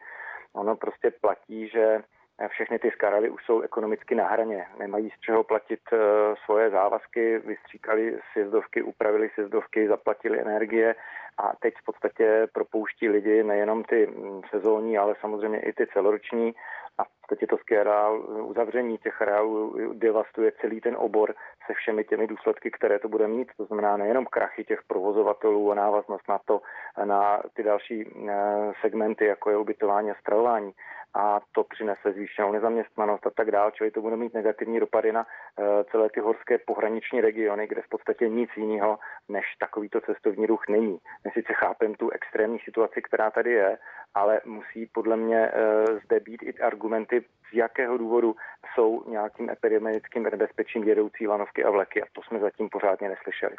Ono prostě platí, že všechny ty skarely už jsou ekonomicky na hraně. Nemají z čeho platit eh, svoje závazky, vystříkali sjezdovky, upravili sjezdovky, zaplatili energie a teď v podstatě propouští lidi nejenom ty mm, sezónní, ale samozřejmě i ty celoroční a v podstatě to areál, uzavření těch areálů devastuje celý ten obor se všemi těmi důsledky, které to bude mít. To znamená nejenom krachy těch provozovatelů a návaznost na to, na ty další eh, segmenty, jako je ubytování a stravování, a to přinese zvýšenou nezaměstnanost a tak dále, čili to bude mít negativní dopady na eh, celé ty horské pohraniční regiony, kde v podstatě nic jiného než takovýto cestovní ruch není. My sice chápeme tu extrémní situaci, která tady je, ale musí podle mě eh, zde být i argumenty, z jakého důvodu jsou nějakým epidemickým nebezpečím jedoucí lanovky a vleky a to jsme zatím pořádně neslyšeli.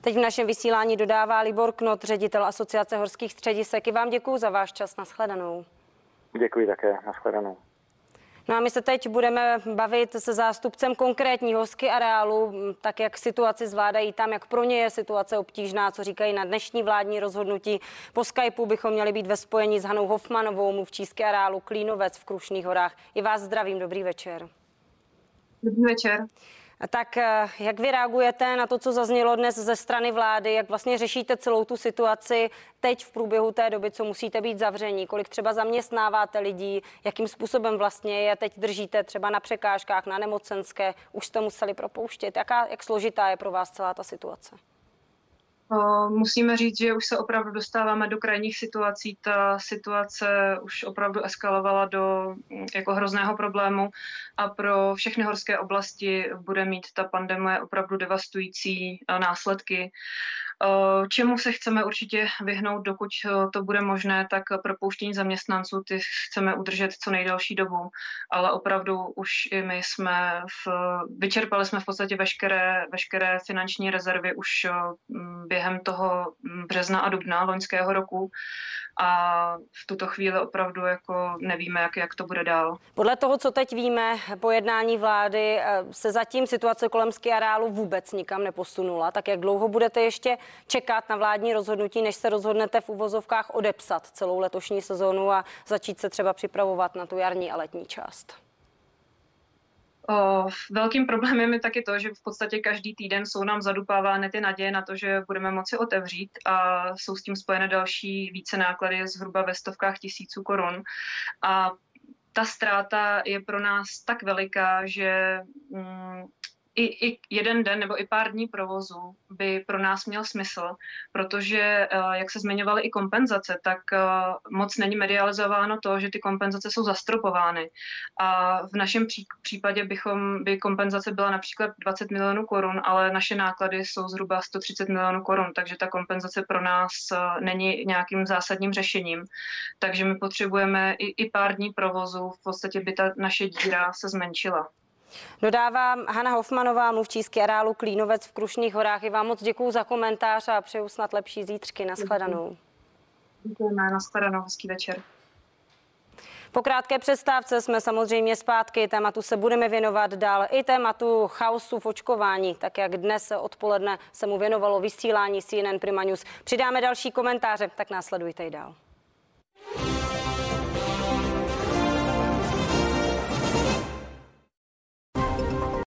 Teď v našem vysílání dodává Libor Knot, ředitel Asociace horských středisek. I vám děkuji za váš čas. Naschledanou. Děkuji také, nashledanou. No a my se teď budeme bavit se zástupcem konkrétního ski areálu, tak jak situaci zvládají tam, jak pro ně je situace obtížná, co říkají na dnešní vládní rozhodnutí. Po Skypeu bychom měli být ve spojení s Hanou Hofmanovou, mluvčí ski areálu Klínovec v Krušných horách. I vás zdravím, dobrý večer. Dobrý večer. Tak eh, jak vy reagujete na to, co zaznělo dnes ze strany vlády? Jak vlastně řešíte celou tu situaci teď v průběhu té doby, co musíte být zavření? Kolik třeba zaměstnáváte lidí? Jakým způsobem vlastně je teď držíte třeba na překážkách, na nemocenské? Už jste museli propouštět. Jaká, jak složitá je pro vás celá ta situace? Musíme říct, že už se opravdu dostáváme do krajních situací. Ta situace už opravdu eskalovala do mm, jako hrozného problému a pro všechny horské oblasti bude mít ta pandemie opravdu devastující následky. Eh, čemu se chceme určitě vyhnout, dokud eh, to bude možné, tak propouštění zaměstnanců ty chceme udržet co nejdelší dobu, ale opravdu už i my jsme v, vyčerpali jsme v podstatě veškeré, veškeré finanční rezervy už eh, během toho března a dubna loňského roku a v tuto chvíli opravdu jako nevíme, jak, jak to bude dál. Podle toho, co teď víme po jednání vlády, se zatím situace kolem skiareálu vůbec nikam neposunula. Tak jak dlouho budete ještě čekat na vládní rozhodnutí, než se rozhodnete v uvozovkách odepsat celou letošní sezónu a začít se třeba připravovat na tu jarní a letní část? Velkým problémem je taky to, že v podstatě každý týden jsou nám zadupávány ty naděje na to, že budeme moci otevřít a jsou s tím spojené další více náklady zhruba ve stovkách tisíců korun. A ta ztráta je pro nás tak veliká, že mm, i, i jeden den nebo i pár dní provozu by pro nás měl smysl, protože, eh, jak se zmiňovaly i kompenzace, tak eh, moc není medializováno to, že ty kompenzace jsou zastropovány. A v našem případě bychom, by kompenzace byla například 20 milionů korun, ale naše náklady jsou zhruba 130 milionů korun, takže ta kompenzace pro nás eh, není nějakým zásadním řešením. Takže my potřebujeme i, i pár dní provozu, v podstatě by ta naše díra se zmenšila. Dodává Hanna Hofmanová, mluvčí z areálu Klínovec v Krušných horách. I vám moc děkuji za komentář a přeju snad lepší zítřky. Naschledanou. Děkujeme, naschledanou, hezký večer. Po krátké přestávce jsme samozřejmě zpátky. Tématu se budeme věnovat dál i tématu chaosu v očkování, tak jak dnes odpoledne se mu věnovalo vysílání CNN Prima News. Přidáme další komentáře, tak následujte i dál.